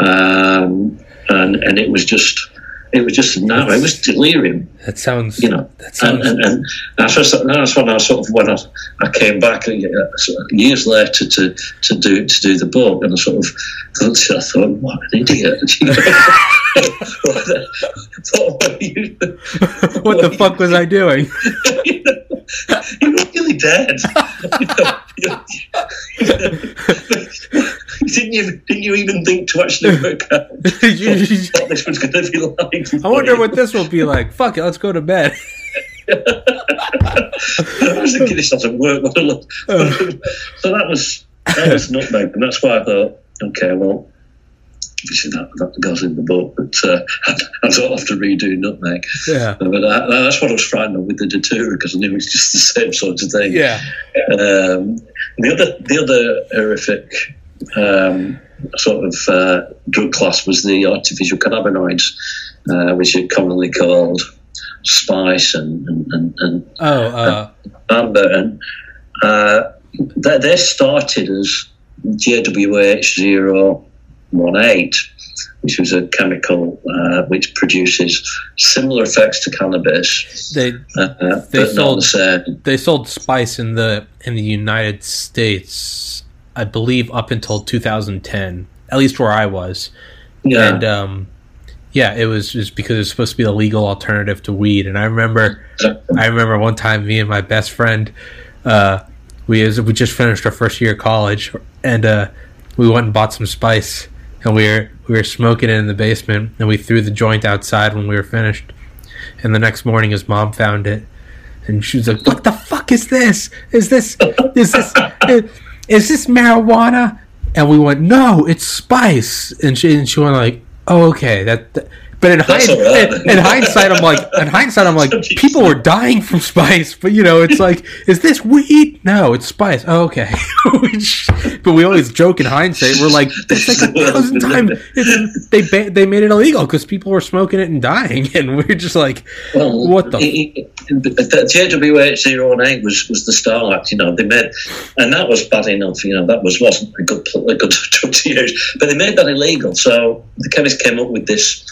um, and and it was just it was just no, it was delirium, That sounds. you know. That And, sounds. and, and that's, what, that's when I sort of when I, I came back uh, years later to, to do to do the book, and I sort of looked at I thought, what an idiot! You know? What what what the fuck was I doing? you were really dead. didn't you? Didn't you even think to actually work out what this was going to be like? I wonder what this will be like. Fuck it, let's go to bed. I was thinking this doesn't work. Uh. so that was that was nutmeg, and that's why I thought, okay, well, obviously that, that goes in the book, but uh, I, don't have to redo nutmeg. Yeah. But I, that's what I was frightened of with the Datura because I knew it was just the same sort of thing. Yeah. Um, the other the other horrific um, sort of uh, drug class was the artificial cannabinoids, uh, which are commonly called spice and and, and, and Oh, uh, amber, and uh, they, they started as JWH 018, which was a chemical uh, which produces similar effects to cannabis, they uh, They but not sold- the same. they sold spice in the in the United States, I believe, up until 2010, at least where I was. Yeah, And um, yeah, it was just because it was supposed to be a legal alternative to weed. And I remember, I remember one time, me and my best friend, uh, we was- we just finished our first year of college, and uh, we went and bought some spice, and we were we were smoking it in the basement, and we threw the joint outside when we were finished. And the next morning, his mom found it, and she was like, "What the fuck is this? Is this is this is this marijuana?" And we went, "No, it's spice." And she and she went like, "Oh, okay, that." that- but in, hind- in, in hindsight, I'm like, in hindsight, I'm like, people were dying from spice, but you know, it's like, is this weed? No, it's spice. Oh, okay. But we always joke in hindsight. We're like, that's like a thousand times. They ba- they made it illegal because people were smoking it and dying, and we're just like, Well, what the? it- the JWH 018 was, was the start, you know, they made, and that was bad enough, you know, that was, wasn't a good, a good drug to use, but they made that illegal, so the chemist came up with this,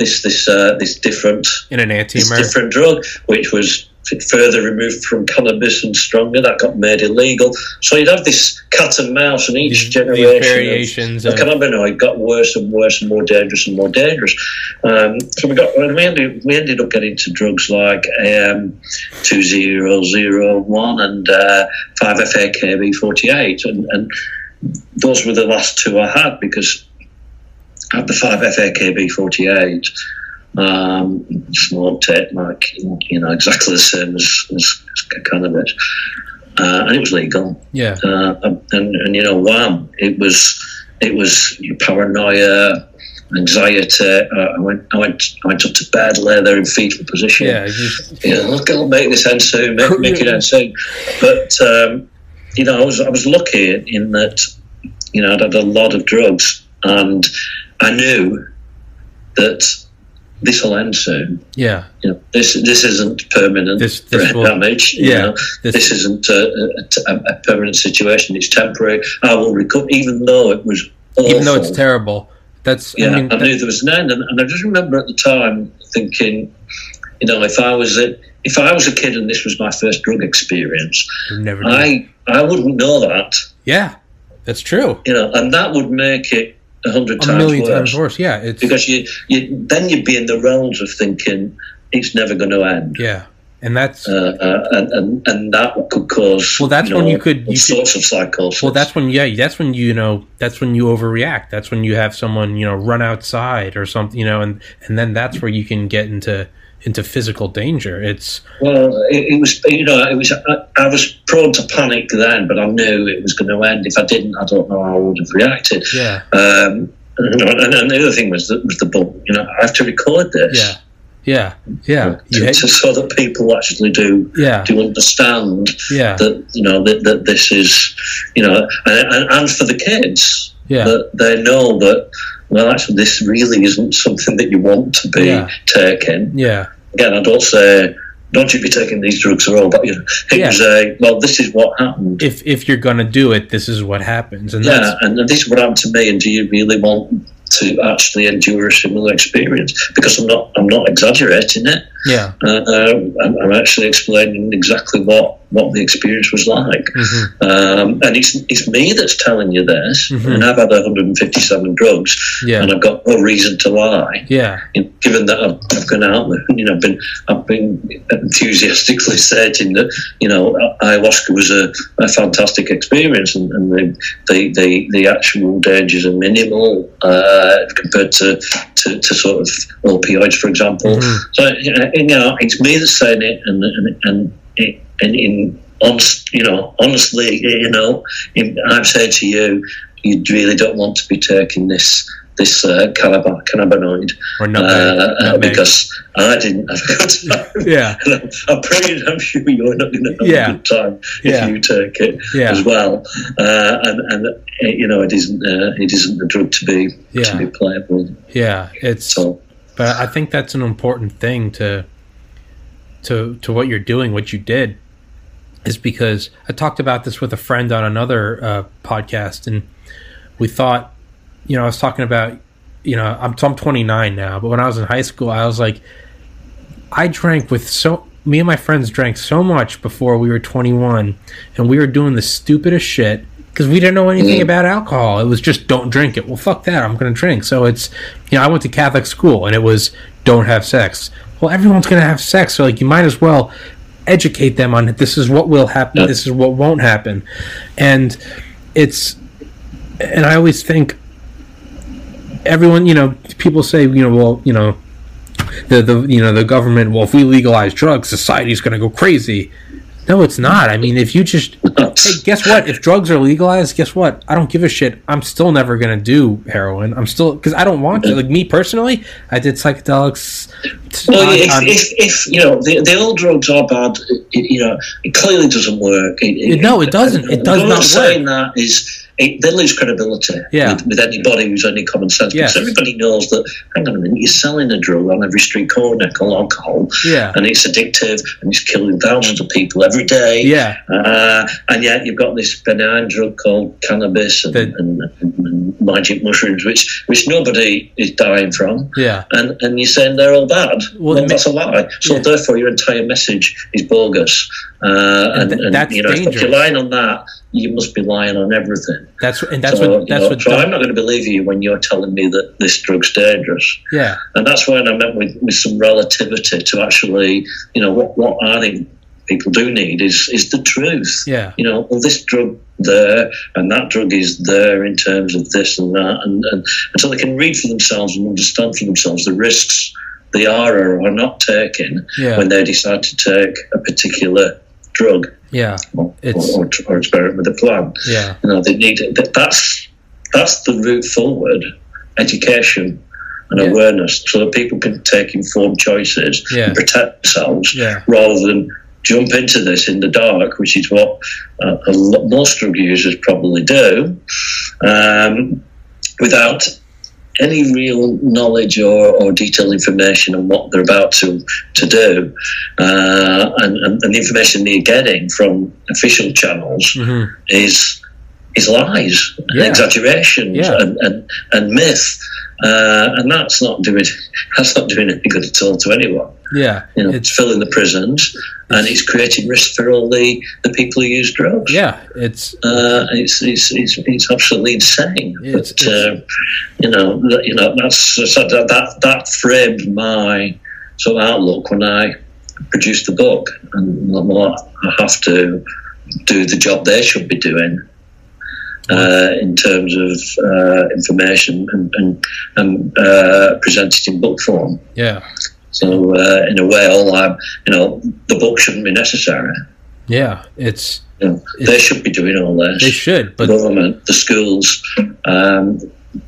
this, this, uh, this different, in an this different drug, which was further removed from cannabis and stronger, that got made illegal, so you'd have this cat and mouse, and each These, these generation of- variations the of cannabinoid got worse and worse and more dangerous and more dangerous. Um, so we got we ended, we ended up getting to drugs like AM two zero zero one and uh, five FAKB forty eight, and, and those were the last two I had because had the five FAKB forty eight. Um, smoked it like you know exactly the same as, as, as cannabis, uh, and it was legal yeah, uh, and, and you know, wham! It was it was paranoia, anxiety. Uh, I went I went I went up to bed, lay there in fetal position. yeah. you You know, look, I'll make this end soon, make, make it end soon. But um, you know, I was I was lucky in that you know I'd had a lot of drugs, and I knew that this will end soon. yeah. You know, this this isn't permanent This- this will- damage. you yeah, know. this- this, isn't a, a, a permanent situation. It's temporary. I will recover, even though it was awful. Even though it's terrible, that's Yeah, I I, mean, that- knew there was an end, and, and I just remember at the time thinking, you know, if I was a if I was a kid and this was my first drug experience, never. I I wouldn't know that, yeah, that's true. you know, and that would make it a hundred times million worse. times worse. Yeah, it's Because you, you then you'd be in the realms of thinking it's never going to end. yeah, and that's uh, uh, and, and and that could cause Well, that's when you could- all you could- of psychosis. Well, that's when yeah, that's when you know that's when you overreact. That's when you have someone you know run outside or something, you know, and and then that's where you can get into into physical danger. It's well, it, it was you know it was I, was prone to panic then, but I knew it was going to end. If I didn't, I don't know how I would have reacted. yeah, Um, and, and the other thing was the, was the book. You know, I have to record this. yeah, yeah, yeah, To, to- so that people actually do yeah, do understand yeah, that you know that, that this is you know and, and, and for the kids yeah, that they know that well actually this really isn't something that you want to be Yeah. taking. Yeah, again i don't say don't you be taking these drugs at all but you know it Yeah. was a well this is what happened. If if you're gonna do it, this is what happens, and yeah that's and this is what happened to me and do you really want to actually endure a similar experience? Because i'm not i'm not exaggerating it yeah, uh, uh, I'm, I'm actually explaining exactly what what the experience was like. Mm-hmm. Um, and it's it's me that's telling you this, Mhm. and I've had 157 drugs, Yeah. and I've got no reason to lie. Yeah. You know, given that I've, I've gone out there, you know, I've been I've been enthusiastically stating that you know ayahuasca was a, a fantastic experience, and, and the, the the the actual dangers are minimal uh, compared to, to to sort of opioids, for example. Mhm. So you know, you know, it's me that's saying it, and and and, and in honest, you know, honestly, you know, in, I'm saying to you, you really don't want to be taking this this uh, cannab- cannabinoid uh, uh, because I didn't have a good time. Yeah. And I'm, I'm pretty damn sure you're not going to have Yeah. a good time if Yeah. you take it Yeah. as well. Uh, and and uh, you know, it isn't uh, it isn't a drug to be Yeah. to be with. Yeah. It's So but I think that's an important thing to to to what you're doing, what you did, is because I talked about this with a friend on another uh, podcast, and we thought, you know, I was talking about, you know, I'm I'm 29 now, but when I was in high school, I was like, I drank with so me and my friends drank so much before we were 21, and we were doing the stupidest shit because we didn't know anything Mm. about alcohol. It was just don't drink it. Well, fuck that. I'm going to drink. So it's, you know, I went to Catholic school and it was don't have sex. Well, everyone's going to have sex. So, like, you might as well educate them on it. this is what will happen, Yeah. this is what won't happen. And it's, and I always think everyone, you know, people say, you know, well, you know, the, the you know the government well if we legalize drugs society's going to go crazy no it's not. I mean if you just hey guess what? If drugs are legalized guess what? I don't give a shit. I'm still never going to do heroin. I'm still because i don't want to. Like me personally i did psychedelics. Well, on- if, on- if, if you know the, the old drugs are bad, it, you know it clearly doesn't work. It, no, it doesn't. It does not saying that is it, they lose credibility Yeah. with, with anybody who's any common sense. Yes. Because everybody knows that. Hang on a minute, you're selling a drug on every street corner called alcohol, yeah and it's addictive, and it's killing thousands of people every day. yeah Uh, and yet you've got this benign drug called cannabis and, The- and, and, and magic mushrooms, which which nobody is dying from yeah and, and you're saying they're all bad. Well, Well, that's a lie. So yeah. therefore, your entire message is bogus. Uh, And and, and, that's you know, if dangerous. you're lying on that, you must be lying on everything. that's and that's so, what you that's know, what so I'm not going to believe you when you're telling me that this drug's dangerous. yeah And that's when I meant with, with some relativity to actually, you know, what, what I think people do need is is the truth. yeah You know, well, this drug there and that drug is there in terms of this and that, and, and, and so they can read for themselves and understand for themselves the risks they are or are not taking yeah when they decide to take a particular drug yeah or, It's- or, or experiment with a plan. yeah You know, they need that. That's that's the route forward: education and Yeah. awareness, so that people can take informed choices Yeah. and protect themselves yeah rather than jump into this in the dark, which is what uh, a lot, most drug users probably do, um, without any real knowledge or, or detailed information on what they're about to to do, uh, and, and, the information they're getting from official channels hmm is is lies, and Yeah. exaggerations, Yeah. and, and, and myth, uh, and that's not doing that's not doing any good at all to anyone. yeah You know, it's, it's filling the prisons, and it's creating risk for all the, the people who use drugs. yeah it's Uh, it's, it's, it's, it's absolutely insane. It's- but uh, you know, that, you know that's that, that that framed my sort of outlook when I produced the book, and well, I have to do the job they should be doing. Uh, in terms of uh, information and, and, and uh, presented in book form. yeah So, uh, in a way, all I'm, you know, the book shouldn't be necessary. yeah it's You know, they should be doing all this. they should the government, the schools. Um,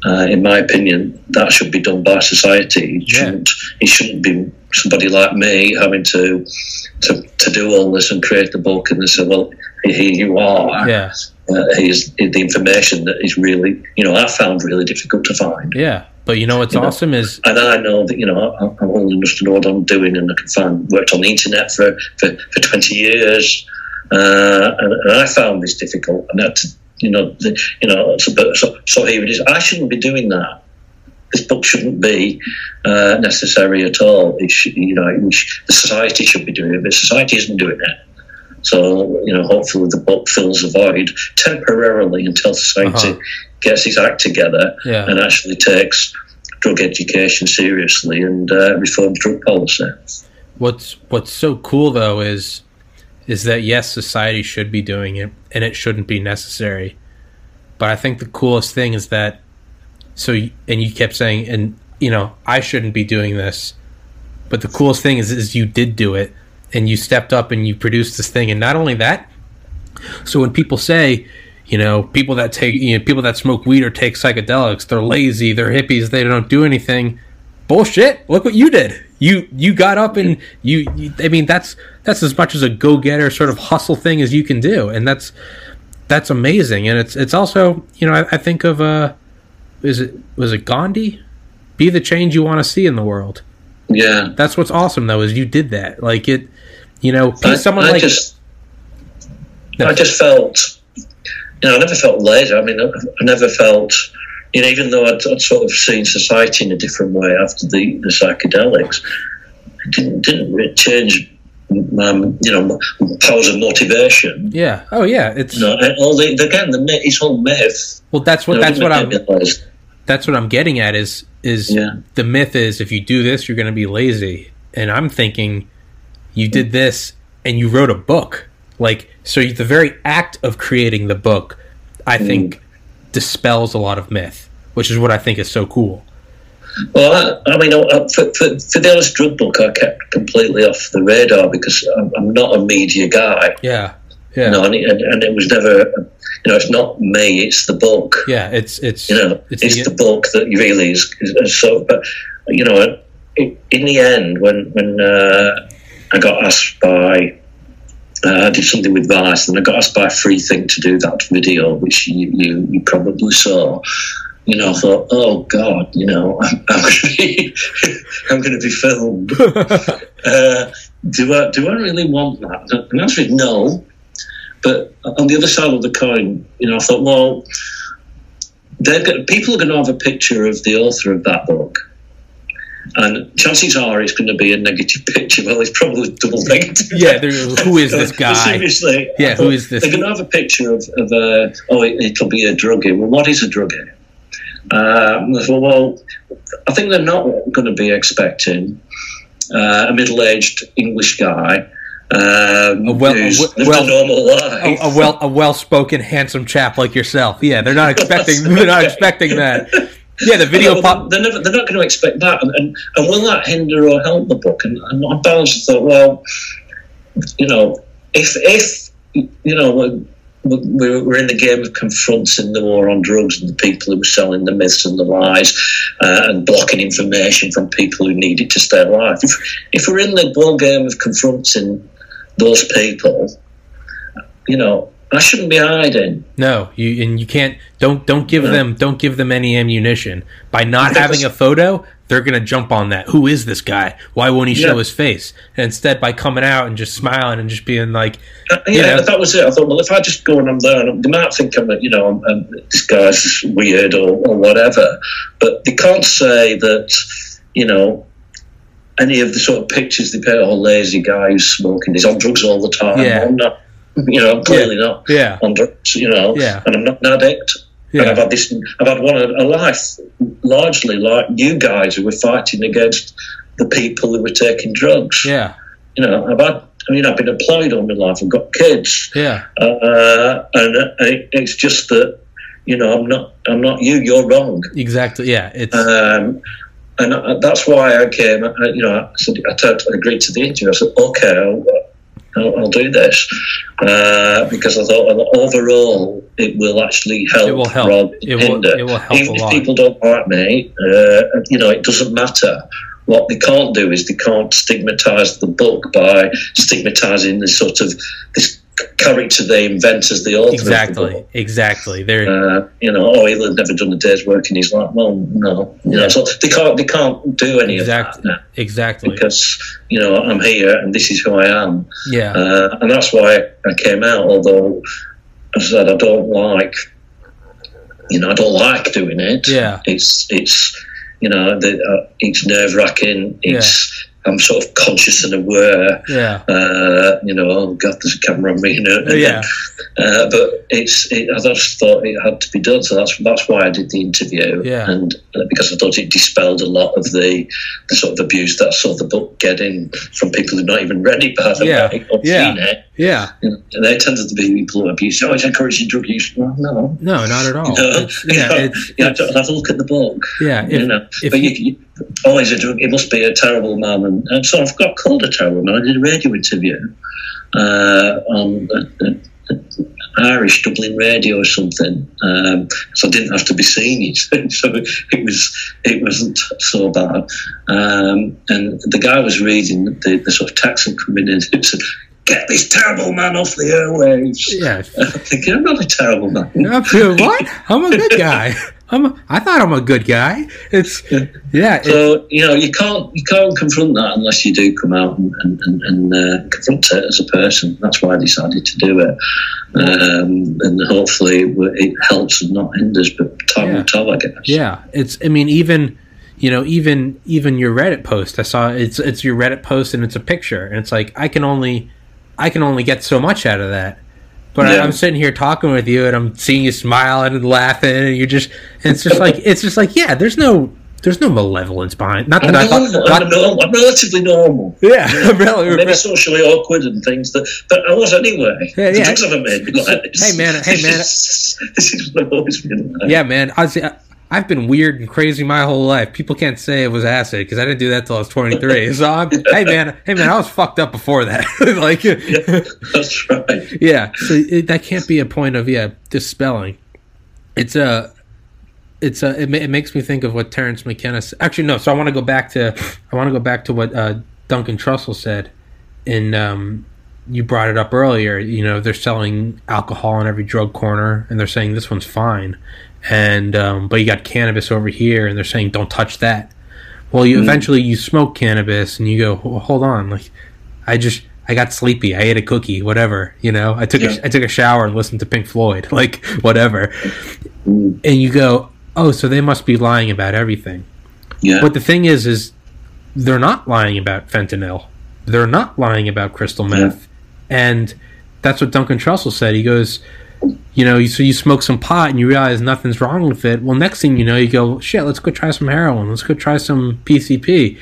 uh, in my opinion, that should be done by society. It Yeah. shouldn't, it shouldn't be somebody like me having to, to to do all this and create the book and they say, well, here you are. yeah Uh, here's the information that is really, you know, I found really difficult to find. yeah but you know what's You know, awesome is And I know that, you know, I- I'm old enough to know what I'm doing and I can find, worked on the internet for, for, for 20 years. Uh, and, and I found this difficult. And that, you know, the, you know, so, but, so, so here it is. I shouldn't be doing that. This book shouldn't be uh, necessary at all. It should, you know, it sh- the society should be doing it, but society isn't doing it. So, you know, hopefully the book fills a void temporarily until society Uh-huh. gets its act together Yeah. and actually takes drug education seriously and uh, reforms drug policy. What's what's so cool though is is that yes, society should be doing it and it shouldn't be necessary. But I think the coolest thing is that so and you kept saying and you know, I shouldn't be doing this. But the coolest thing is is you did do it and you stepped up and you produced this thing. And not only that so when people say you know people that take you know people that smoke weed or take psychedelics they're lazy they're hippies they don't do anything. Bullshit. Look what you did. You you got up and you, you i mean that's that's as much as a go-getter sort of hustle thing as you can do. And that's that's amazing. And it's it's also you know i, I think of uh is it was it gandhi? Be the change you want to see in the world. Yeah. that's what's awesome though is you did that. Like it you know I, someone I like just, No. I just felt, you know, I never felt lazy. I mean, I, I never felt, you know, even though I'd, I'd sort of seen society in a different way after the, the psychedelics, it didn't didn't really change, um, you know, powers of motivation. yeah oh yeah it's You know, and all the again, the myth, it's all myth. well that's what You know, that's what i'm didn't make me lazy. that's what I'm getting at is is Yeah. the myth is if you do this you're going to be lazy and I'm thinking you did this and you wrote a book like so the very act of creating the book I Mm. think dispels a lot of myth which is what I think is so cool Well, I, I mean, for, for, for the honest drug book, I kept completely off the radar because I'm, I'm not a media guy. yeah yeah You know, and, it- and, and it was never, you know, it's not me, it's the book. yeah it's it's You know, it's it's, the- the, book that really is, is, is so. But you know, in, in the end, when when uh, I got asked by, uh, I did something with Vice, and I got asked by Freethink to do that video, which you you, you probably saw. You know, I thought, oh God, you know, I'm, I'm going to be, I'm going to be filmed. uh, do I do I really want that? And the answer is no. But on the other side of the coin, you know, I thought, well, they're go- people are going to have a picture of the author of that book. And chances are it's going to be a negative picture. Well, it's probably double negative. yeah who is this guy Seriously. Yeah, who is this? They're going to have a picture of, of uh, oh, it, it'll be a druggie. Well, what is a druggie? Um, thought, well, I think they're not going to be expecting uh, a middle-aged English guy um, A well, a well, a, a well, a well-spoken, handsome chap like yourself yeah they're not expecting they're not expecting that yeah the video pop They're, never, they're not going to expect that, and, and, and will that hinder or help the book? And, and on balance, I thought, well, you know, if if you know we're, we're we're in the game of confronting the war on drugs and the people who were selling the myths and the lies uh, and blocking information from people who need it to stay alive. If if we're in the ball game of confronting those people, you know, I shouldn't be hiding. No, you and you can't. Don't don't give Yeah. them don't give them any ammunition by not having a photo. They're gonna jump on that. Who is this guy? Why won't he show Yeah. his face? And instead, by coming out and just smiling and just being like, Uh, yeah, know? that was it. I thought, well, if I just go and I'm there, and they might think I'm, you know, I'm, I'm, this guy's weird or, or whatever, but they can't say that, you know, any of the sort of pictures they paint, oh, lazy guy who's smoking, he's on drugs all the time. Yeah. You know, I'm clearly not yeah, on drugs, you know, Yeah. and I'm not an addict. Yeah. And I've had this, I've had one a life largely like you guys who were fighting against the people who were taking drugs. yeah, You know, I've had, I mean, I've been employed all my life. I've got kids, yeah, uh, and it, it's just that you know I'm not I'm not you. You're wrong, exactly. Yeah, it's um, and I, that's why I came. I, you know, I said I, turned, I agreed to the interview. I said, okay, I'll, I'll, do this uh, because I thought well, overall it will actually help. It will help. rather It will- it will help Even a if lot. people don't like me, uh, you know, it doesn't matter. What they can't do is they can't stigmatise the book by stigmatising this sort of this character they invent as the author. Exactly, exactly. They're Uh, you know, oh, have never done a day's work in his life. Well, no, you know, so they can't they can't do any exactly, of that now exactly. because you know I'm here and this is who I am, Yeah, uh, and that's why I came out. Although, as I said, I don't like, you know, I don't like doing it. Yeah. it's it's you know, the, uh, it's nerve wracking. It's I'm sort of conscious and aware. Yeah. Uh, you know, oh God, there's a camera on me. You know, and Yeah. uh, but it's. It, I just thought it had to be done, so that's that's why I did the interview. Yeah. And uh, because I thought it dispelled a lot of the the sort of abuse that I saw the book getting from people who've not even read it, by the Yeah. way, or Yeah. seen it. Yeah. You know, and they tended to be people who abuse. Oh, it's encouraging drug use. Well, no. No, not at all. You know, It's, yeah. It's, you it's- have to have a look at the book. yeah. you know, if but you, you- you, he's a drug. He must be a terrible man, and, and so I've got called a terrible man. I did a radio interview uh, on Irish Dublin radio or something, um, so I didn't have to be seen. so it was it wasn't so bad. Um, and the guy was reading the, the sort of text and coming. It said, "Get this terrible man off the airwaves." yeah. I'm thinking, I'm not a terrible man. What? I'm a good guy. I'm. A, I thought I'm a good guy. It's yeah. It's, So you know you can't you can't confront that unless you do come out and and, and, and uh, confront it as a person. That's why I decided to do it, um, and hopefully it helps and not hinders. But time Yeah. will tell, I guess. Yeah, it's. I mean, even you know, even even your Reddit post. I saw it's it's your Reddit post and it's a picture, and it's like I can only I can only get so much out of that. But I, Yeah. I'm sitting here talking with you, and I'm seeing you smiling and laughing, and you're just. And it's just like it's just like yeah. There's no there's no malevolence behind. Not I'm, that I normal. thought. I'm, Not, normal. I'm relatively normal. yeah, really. Maybe socially awkward and things that, but I was anyway. Yeah, the drugs haven't made me like this. Hey, man, hey, man. this is what I've always been like. Yeah, man. I I've been weird and crazy my whole life. People can't say it was acid because I didn't do that till I was 23. So I'm, hey man, hey man, I was fucked up before that. like, That's right. yeah. So it, that can't be a point of yeah dispelling. It's a, it's a. It, ma- it makes me think of what Terence McKenna. s- Actually, no. So I want to go back to. I want to go back to what uh, Duncan Trussell said. In um, you brought it up earlier. You know, they're selling alcohol in every drug corner, and they're saying this one's fine. And um, but you got cannabis over here, and they're saying don't touch that. Well, you eventually you smoke cannabis, and you go, "Ho- hold on, like I just I got sleepy. I ate a cookie, whatever. You know, I took Yeah. a, I took a shower and listened to Pink Floyd, like whatever. Mm, And you go, oh, so they must be lying about everything. Yeah. But the thing is, is they're not lying about fentanyl. They're not lying about crystal meth, and that's what Duncan Trussell said. He goes, you know, so you smoke some pot and you realize nothing's wrong with it. Well, next thing you know, you go, shit, let's go try some heroin. Let's go try some PCP.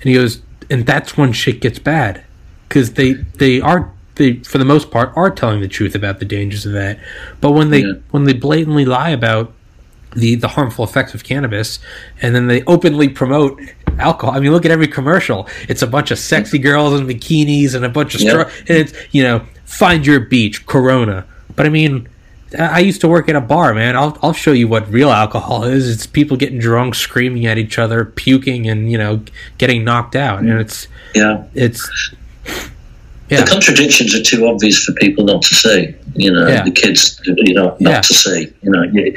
And he goes, and that's when shit gets bad because they they are they for the most part are telling the truth about the dangers of that. But when they Yeah. when they blatantly lie about the the harmful effects of cannabis, and then they openly promote alcohol. I mean, look at every commercial. It's a bunch of sexy girls in bikinis and a bunch of Yeah. stro- and it's you know, find your beach, Corona. But I mean, I used to work at a bar, man. I'll I'll show you what real alcohol is. It's people getting drunk, screaming at each other, puking, and you know, getting knocked out. And it's yeah. it's yeah, The contradictions are too obvious for people not to see. You know, Yeah. the kids, you know, not Yeah. to see. You know, you,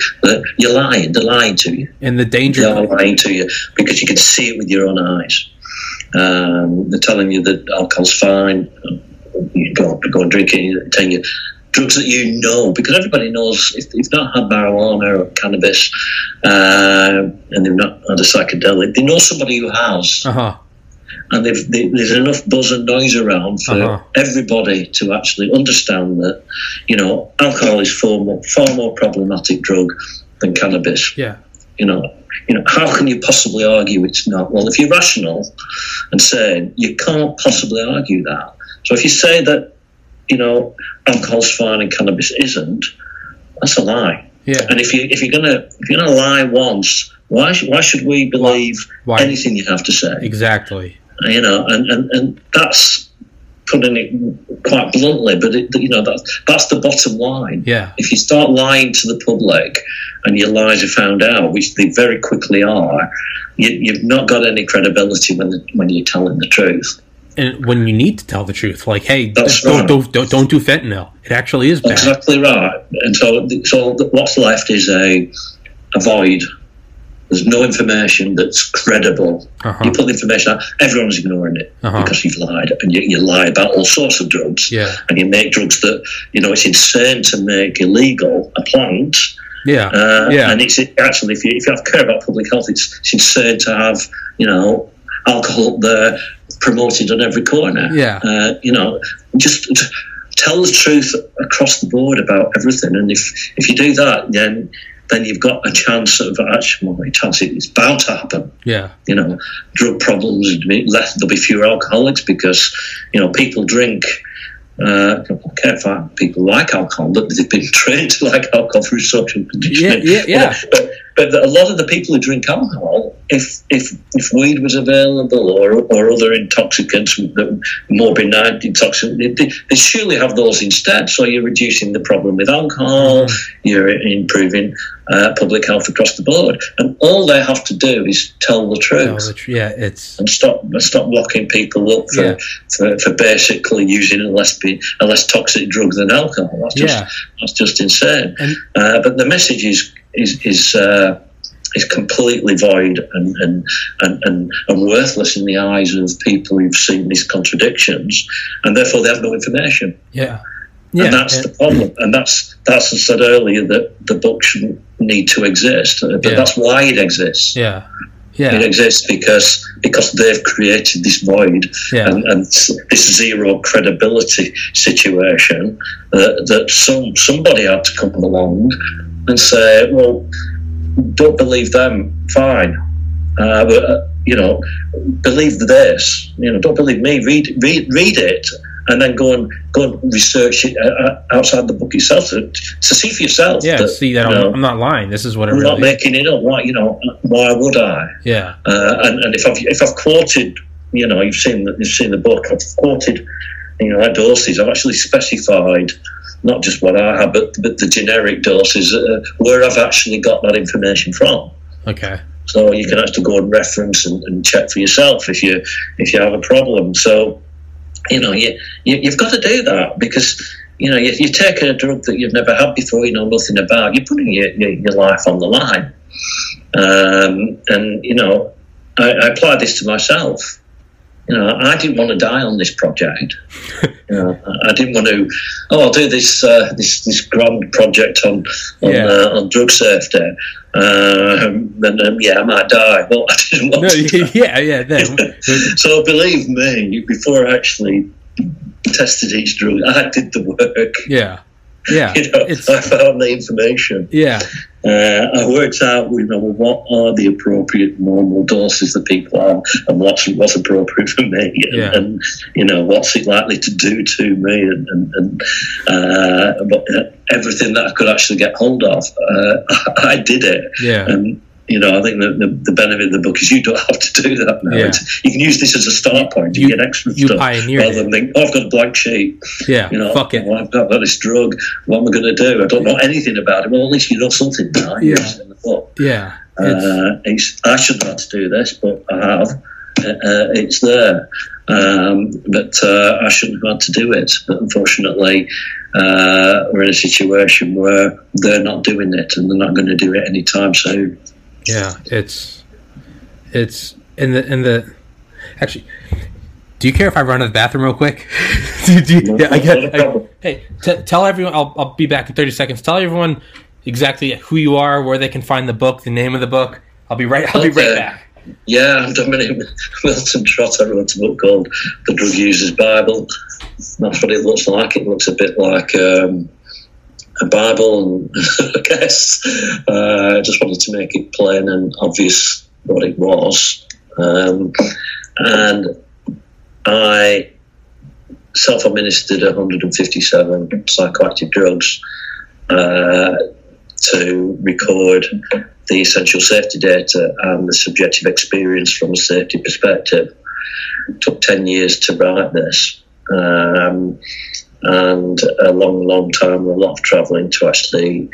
you're lying. They're lying to you. and the danger. They're lying to you because you can see it with your own eyes. Um, they're telling you that alcohol's fine. You go go and drink it. Telling you drugs that you know because everybody knows if they've not had marijuana or cannabis uh, and they've not had a psychedelic, they know somebody who has Uh huh. and they've, they, there's enough buzz and noise around for Uh-huh. everybody to actually understand that, you know, alcohol is far more, far more problematic drug than cannabis. Yeah. You know, you know, how can you possibly argue it's not? Well, if you're rational and sane, you can't possibly argue that. So if you say that, you know, alcohol's fine and cannabis isn't, that's a lie. Yeah. And if you if you're gonna if you're gonna lie once, why sh- why should we believe Why? anything you have to say? Exactly. Uh, you know, and, and, and that's putting it quite bluntly, but it, you know that's that's the bottom line. Yeah. If you start lying to the public and your lies are found out, which they very quickly are, you, you've not got any credibility when the, when you're telling the truth. And when you need to tell the truth, like, hey, That's don't, right. don't don't don't do fentanyl. It actually is bad. Exactly right. And so, so what's left is a a void. There's no information that's credible. Uh-huh. You put the information out, everyone's ignoring it Uh-huh. because you've lied, and you, you lie about all sorts of drugs. Yeah. and you make drugs that you know it's insane to make illegal a plant. Yeah. Uh, Yeah. and it's actually if you if you have care about public health, it's, it's insane to have you know alcohol up there promoted on every corner. Yeah. Uh, you know, just t- tell the truth across the board about everything. And if if you do that, then then you've got a chance of actually, well, a chance it's bound to happen. Yeah. You know, drug problems, less, there'll be fewer alcoholics because, you know, people drink. Uh, I can't find people like alcohol, but they've been trained to like alcohol through social conditioning. Yeah, yeah, yeah. But, but a lot of the people who drink alcohol, if if if weed was available or or other intoxicants more benign intoxicants, they, they surely have those instead. So you're reducing the problem with alcohol, Mm-hmm. you're improving uh, public health across the board, and all they have to do is tell the truth No, tr- yeah, it's and stop stop locking people up for, Yeah. for, for basically using a less be, a less toxic drug than alcohol. That's just Yeah. that's just insane. And- uh, but the message is is is. Uh, is completely void and, and, and, and, and worthless in the eyes of people who've seen these contradictions, and therefore they have no information. yeah, yeah. and that's and- the problem. And that's that's I said earlier that the book shouldn't need to exist, but Yeah. that's why it exists. yeah, yeah. It exists because because they've created this void yeah. and, and this zero credibility situation that, that some somebody had to come along and say, well, don't believe them, fine, uh, but uh, you know, believe this. You know, don't believe me. Read read read it. And then go and go and research it uh, uh, outside the book itself to, to see for yourself. yeah, that, see that I'm, know, I'm not lying. This is what I'm not really. making it up. Why, you know, why would I? Yeah, Uh, and, and if I've if I've quoted, you know, you've seen the, you've seen the book. I've quoted, you know, our doses. I've actually specified not just what I have, but but the generic doses uh, where I've actually got that information from. okay, So you can actually go and reference and, and check for yourself if you if you have a problem. So you know you, you you've got to do that because. You know, if you're taking a drug that you've never had before, you know nothing about, you're putting your, your, your life on the line. Um, and you know, I, I applied this to myself. You know, I didn't want to die on this project. you know, I- didn't want to. Oh, I'll do this uh, this this grand project on on, Yeah. uh, on drug safety. Um, and um, yeah, I might die. Well, I didn't want no, to. die. yeah, yeah. Then, So believe me, before I actually tested each drug, I did the work. yeah, yeah. You know, I found the information. yeah, Uh, I worked out, you know, what are the appropriate normal doses that people have, and what's what's appropriate for me, and, Yeah. and you know what's it likely to do to me, and, and, and uh, but uh, everything that I could actually get hold of, uh, I did it. yeah, And you know, I think the, the, the benefit of the book is you don't have to do that now. Yeah. You can use this as a start point. You, You- get extra you stuff rather than think, oh, I've got a blank sheet. yeah. You know, Fuck it. I've got, this drug. What am I going to do? I don't know anything about it. Well, at least you know something now. Yeah. It's in the book. Yeah, it's, Uh, it's, I shouldn't have to do this, but I have. Uh, uh, it's there. Um, but uh, I shouldn't have had to do it. But unfortunately, uh, we're in a situation where they're not doing it and they're not going to do it anytime soon. Yeah. It's it's in the in the actually. Do you care if I run to the bathroom real quick? do, do you, yeah, I get, I, hey, t- tell everyone. I'll, I'll be back in thirty seconds. Tell everyone exactly who you are, where they can find the book, the name of the book. I'll be right. I'll be right back. Yeah, I'm Dominic Milton Trott. I wrote a book called The Drug User's Bible. That's what it looks like. It looks a bit like um, a Bible, and I guess. Uh, I just wanted to make it plain and obvious what it was. Um, and I self administered 157 psychoactive drugs uh, to record the essential safety data and the subjective experience from a safety perspective. It took 10 years to write this. Um, and a long, long time, a lot of travelling to actually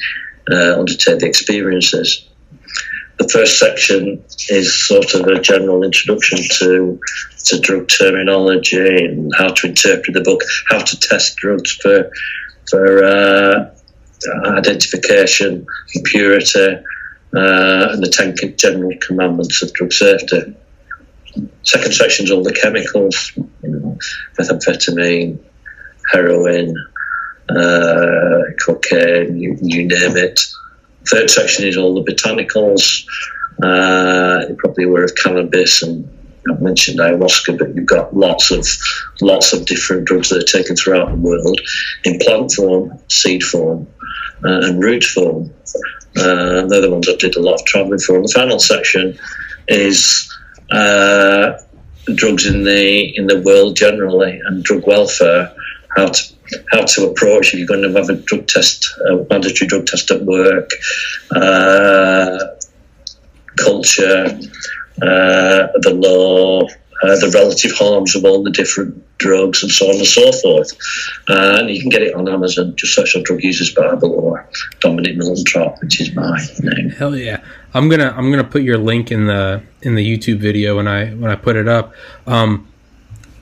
uh, undertake the experiences. The first section is sort of a general introduction to to drug terminology and how to interpret the book, how to test drugs for for uh, identification, purity, uh, and the ten general commandments of drug safety. Second section is all the chemicals, you know, methamphetamine, heroin, uh, cocaine, you, you name it. Third section is all the botanicals. Uh, you're probably aware of cannabis and I've mentioned ayahuasca, but you've got lots of lots of different drugs that are taken throughout the world in plant form, seed form, uh, and root form. Uh, they're the ones I did a lot of traveling for. The final section is uh, drugs in the in the world generally and drug welfare. How to how to approach if you're going to have a drug test, a mandatory drug test at work, uh, culture, uh, the law, uh, the relative harms of all the different drugs, and so on and so forth. Uh, and you can get it on Amazon. Just search on Drug Users Bible or Dominic Milton Trott, which is my name. Hell yeah! I'm gonna I'm gonna put your link in the in the YouTube video when I when I put it up. Um,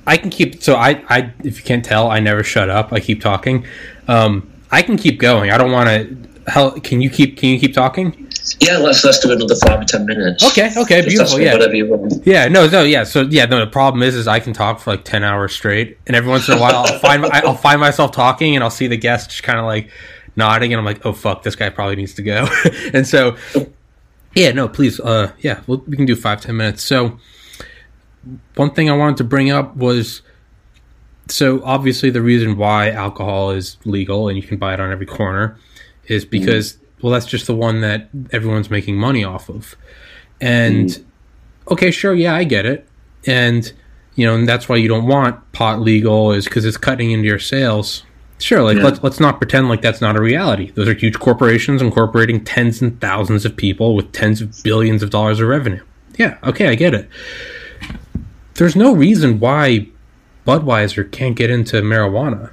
I can keep so I I if you can't tell, I never shut up. I keep talking. Um, I can keep going. I don't want to. Hell, can you keep can you keep talking? Yeah, let's let's do another five or ten minutes. Okay, okay, Just beautiful. Yeah, whatever you want. yeah, no, no, yeah. So yeah, no. The problem is, is I can talk for like ten hours straight, and every once in a while, I'll find I'll find myself talking, and I'll see the guest just kind of like nodding, and I'm like, oh fuck, this guy probably needs to go. and so, yeah, no, please, uh, yeah, we'll, we can do five ten minutes. So, one thing I wanted to bring up was. So obviously, the reason why alcohol is legal and you can buy it on every corner is mm-hmm. because well, that's just the one that everyone's making money off of. And mm-hmm. okay, sure, yeah, I get it. And you know, and that's why you don't want pot legal is because it's cutting into your sales. Sure, like Yeah. let's let's not pretend like that's not a reality. Those are huge corporations incorporating tens and thousands of people with tens of billions of dollars of revenue. Yeah, okay, I get it. There's no reason why Budweiser can't get into marijuana.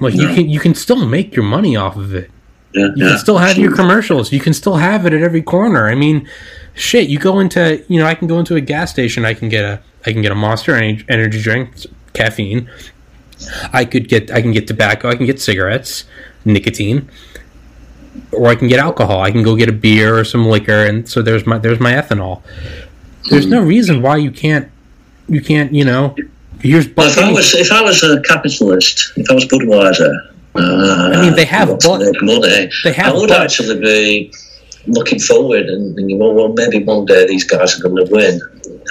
Like you can you can still make your money off of it. Yeah, You yeah. can still have your commercials. You can still have it at every corner. I mean, shit. You go into, you know, I can go into a gas station. I can get a, I can get a Monster energy drink, caffeine. I could get, I can get tobacco. I can get cigarettes, nicotine, or I can get alcohol. I can go get a beer or some liquor, and so there's my, there's my ethanol. There's hmm. no reason why you can't, you can't, you know. Here's Well, if I was if I was a capitalist, if I was Budweiser, uh, I mean, they have want to make money. they have I would actually be looking forward and thinking, well, well, maybe one day these guys are going to win,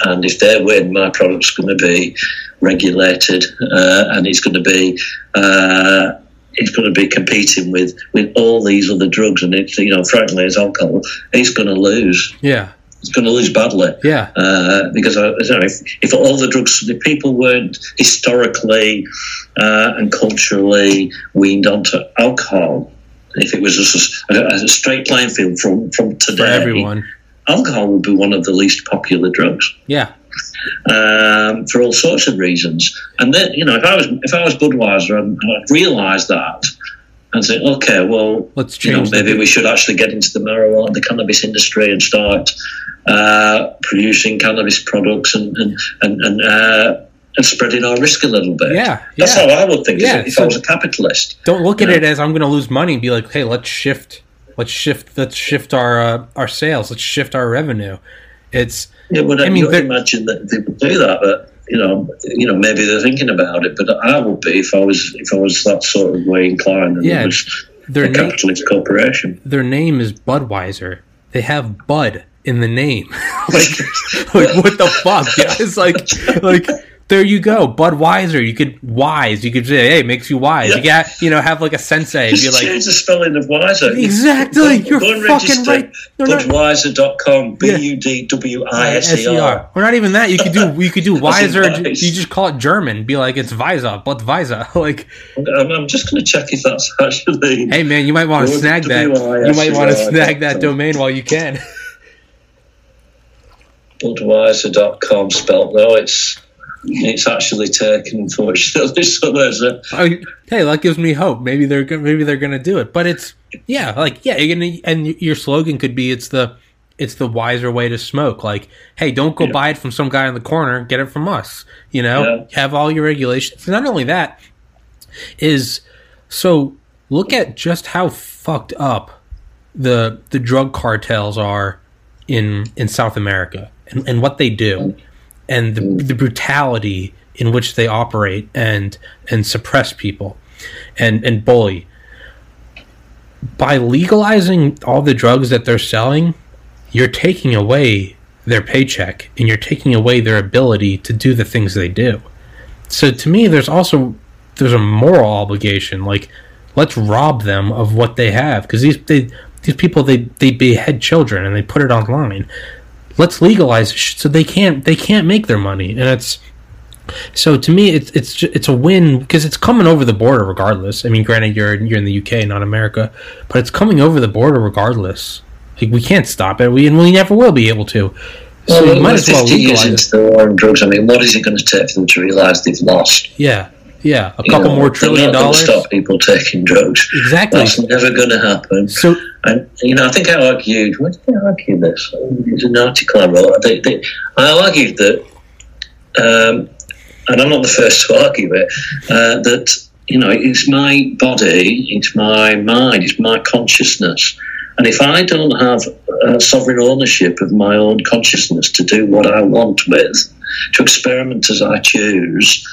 and if they win, my product's going to be regulated, uh, and it's going to be. Uh, it's going to be competing with, with all these other drugs, and it's you know, frankly, as alcohol, it's going to lose. yeah, It's going to lose badly yeah, uh, because know, if, if all the drugs, the people weren't historically uh, and culturally weaned onto alcohol, if it was just a, a straight playing field from from today, for everyone. alcohol would be one of the least popular drugs Yeah, um, for all sorts of reasons. And then, you know, if I was if I was Budweiser and I'd realised that and say, okay, well, let's you know, maybe we should actually get into the marijuana, and the cannabis industry, and start uh, producing cannabis products and and and, and, uh, and spreading our risk a little bit. Yeah, that's yeah. how I would think. Yeah, if so- I was a capitalist, don't look at Yeah. it as I'm going to lose money and be like, hey, let's shift, let's shift, let's shift our uh, our sales, let's shift our revenue. It's yeah, but I I mean, mean, they're- imagine that they would do that, but. You know, you know, maybe they're thinking about it, but I would be if I was if I was that sort of way inclined and Yeah, it was their a name, capitalist corporation. their name is Budweiser. They have Bud in the name. like, like what the fuck? Yeah, it's like, like there you go, Budweiser. You could wise. You could say, hey, makes you wise. You got, you know, have like a sensei. Be Just like, change the spelling of wiser. Exactly, Go- you're go and fucking register right. Budweiser.com, B u d w i s e r. Yeah. U D W I S R. Or not even that. You could do. You could do wiser. wise. You just call it German. Be like it's Visa, but Visa. Like, I'm, I'm just going to check if that's actually. hey man, you might want to snag that. You might want to snag that domain while you can. Budweiser.com spelt. though. it's it's actually taken, unfortunately. So there's a. Oh, hey, that gives me hope. Maybe they're go- maybe they're gonna do it. But it's yeah, like yeah, you're gonna and your slogan could be it's the it's the wiser way to smoke. Like, hey, don't go Yeah. buy it from some guy in the corner. Get it from us. You know, Yeah. have all your regulations. Not only that is so look at just how fucked up the the drug cartels are in in South America and, and what they do and the, mm. the brutality in which they operate and and suppress people and and bully by legalizing all the drugs that they're selling you're taking away their paycheck and you're taking away their ability to do the things they do. So to me, there's also there's a moral obligation. Like, let's rob them of what they have because these they, these people they they behead children and they put it online. Let's legalize so they can't they can't make their money and it's so to me, it's it's it's a win because it's coming over the border regardless. I mean, granted, you're you're in the UK, not America, but it's coming over the border regardless. Like we can't stop it. We and we never will be able to. So Well, you might as well 50 years legalize into the war on drugs. I mean, what is it going to take for them to realise they've lost? Yeah, yeah, a You couple know, more trillion dollars. Stop people taking drugs. Exactly. That's never going to happen. So And you know, I think I argued. When did I argue this? It was an article I wrote. Think, think- I argued that, um, and I'm not the first to argue it. Uh, that you know, it's my body, it's my mind, it's my consciousness, and if I don't have uh, sovereign ownership of my own consciousness to do what I want with, to experiment as I choose.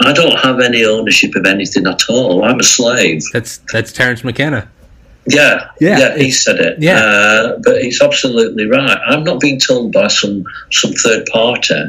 I don't have any ownership of anything at all. I'm a slave. that's that's Terence McKenna. Yeah, Yeah, yeah, he said it. yeah. uh, but he's absolutely right. I'm not being told by some some third party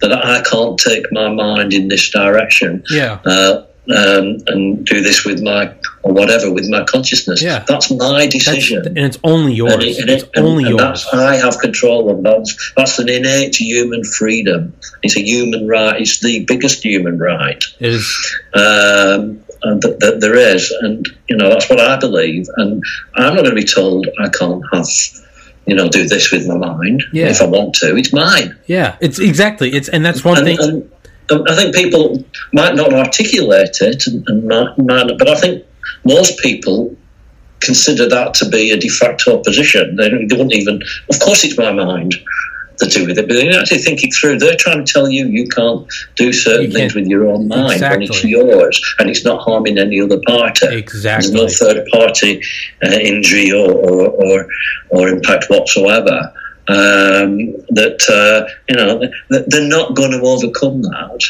that I can't take my mind in this direction Yeah, uh, um, and do this with my or whatever with my consciousness. Yeah. that's my that's, decision. and it's only yours. And it- and it's and- only and yours. That's, I have control of that. That's an innate human freedom. It's a human right. It's the biggest human right It is. um, and that, that there is, and you know that's what I believe. And I'm not going to be told I can't have, you know, do this with my mind Yeah. if I want to. It's mine. Yeah, it's exactly. It's and that's one And, thing. and, and I think people might not articulate it, and, and might, might, not- but I think most people consider that to be a de facto position. They, don't, they wouldn't even. Of course, it's my mind to do with it, but they're actually thinking through. They're trying to tell you you can't do certain things with your own mind when it's yours and it's not harming any other party. Exactly. There's no third party uh, injury or, or, or, or impact whatsoever. Um, that uh, you know they're not going to overcome that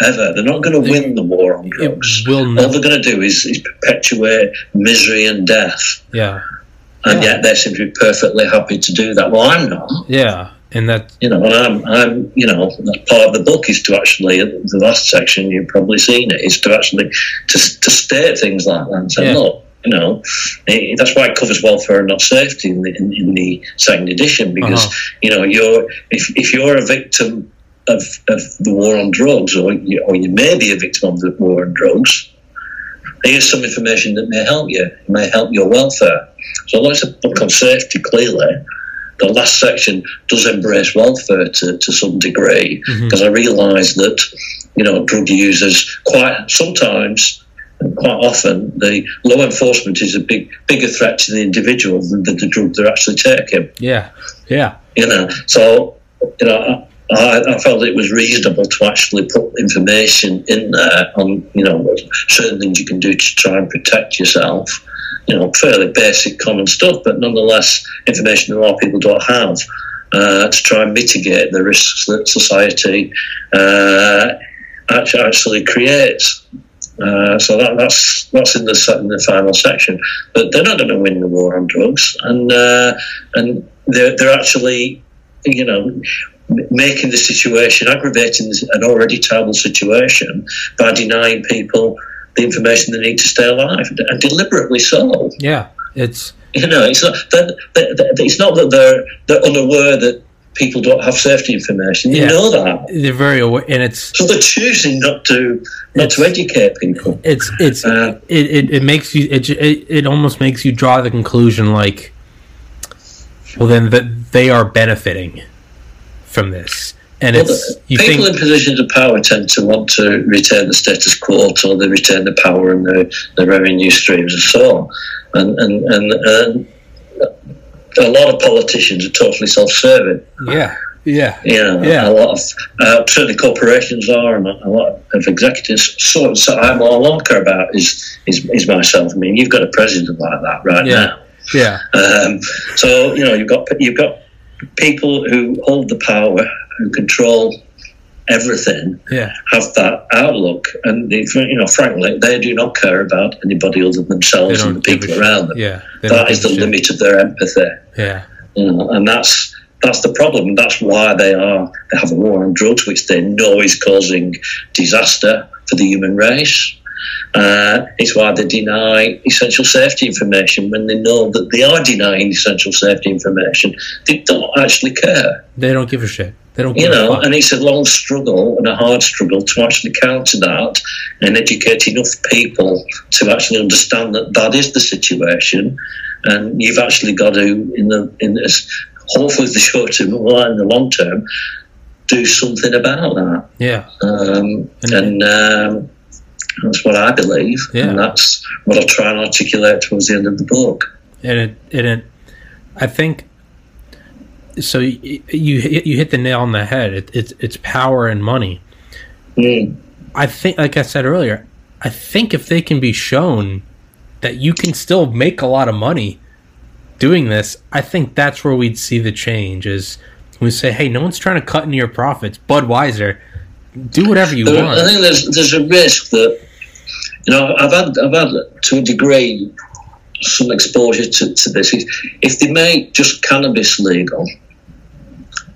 ever. They're not going to win the war on drugs. will All they're going to do is, is perpetuate misery and death, Yeah, and Yeah. yet they seem to be perfectly happy to do that. Well, I'm not. yeah, and that. You know, and I'm, I'm, you know, part of the book is to actually, the last section, you've probably seen it, is to actually, to, to state things like that and say, Yeah. look, you know, eh, that's why it covers welfare and not safety in the, in, in the second edition, because, Uh-huh. you know, you're, if, if you're a victim of, of the war on drugs, or you, or you may be a victim of the war on drugs, here's some information that may help you, it may help your welfare. So, although it's a book on safety, clearly, the last section does embrace welfare to, to some degree mm-hmm. because I realise that you know drug users quite sometimes and quite often the law enforcement is a big bigger threat to the individual than the, the drug they're actually taking. Yeah, yeah, You know, so you know. I, I felt it was reasonable to actually put information in there on, you know, certain things you can do to try and protect yourself. You know, fairly basic, common stuff, but nonetheless, information that a lot of people don't have uh, to try and mitigate the risks that society uh, actually, creates. Uh, so that, that's that's in the in the final section. But they're not going to win the war on drugs, and uh, and they're they're actually, you know, making the situation aggravating an already terrible situation by denying people the information they need to stay alive, and deliberately so. yeah. It's You know, it's not that, it's not that they're they're unaware that people don't have safety information. They Yeah. know that, they're very aware, and it's so they're choosing not to not to It's- educate people. it's it's Uh, it, it, it makes you it, it it almost makes you draw the conclusion like well then that they are benefiting from this and Well, it's you people think in positions of power tend to want to retain the status quo till they retain the power and the, the revenue streams and so on. And, and, and, and a lot of politicians are totally self-serving. yeah yeah You know, Yeah. a lot of uh, certainly corporations are, and a lot of executives. So, so I'm, all I care about is, is is myself. I mean, you've got a president like that right Yeah. now. yeah Um, so you know you've got you've got people who hold the power, who control everything, yeah have that outlook, and if, you know, frankly, they do not care about anybody other than themselves and the people around them. yeah That is the limit of their empathy, yeah you know, and that's that's the problem. That's why they are they have a war on drugs, which they know is causing disaster for the human race. Uh, it's why they deny essential safety information when they know that they are denying essential safety information. They don't actually care. They don't give a shit. They don't. You know, and it's a long struggle and a hard struggle to actually counter that and educate enough people to actually understand that that is the situation, and you've actually got to in the in this hopefully the short term or in the long term do something about that. Yeah. Um, and um, that's what I believe, Yeah. and that's what I'll try and articulate towards the end of the book. and it, and it, I think. So you you hit- the nail on the head. It, it's it's power and money. Mm. I think, like I said earlier, I think if they can be shown that you can still make a lot of money doing this, I think that's where we'd see the change. Is we say, hey, no one's trying to cut into your profits. Budweiser, do whatever you There- I think there's there's a risk that you know I've had I've had to a degree some exposure to, to this. If they make just cannabis legal,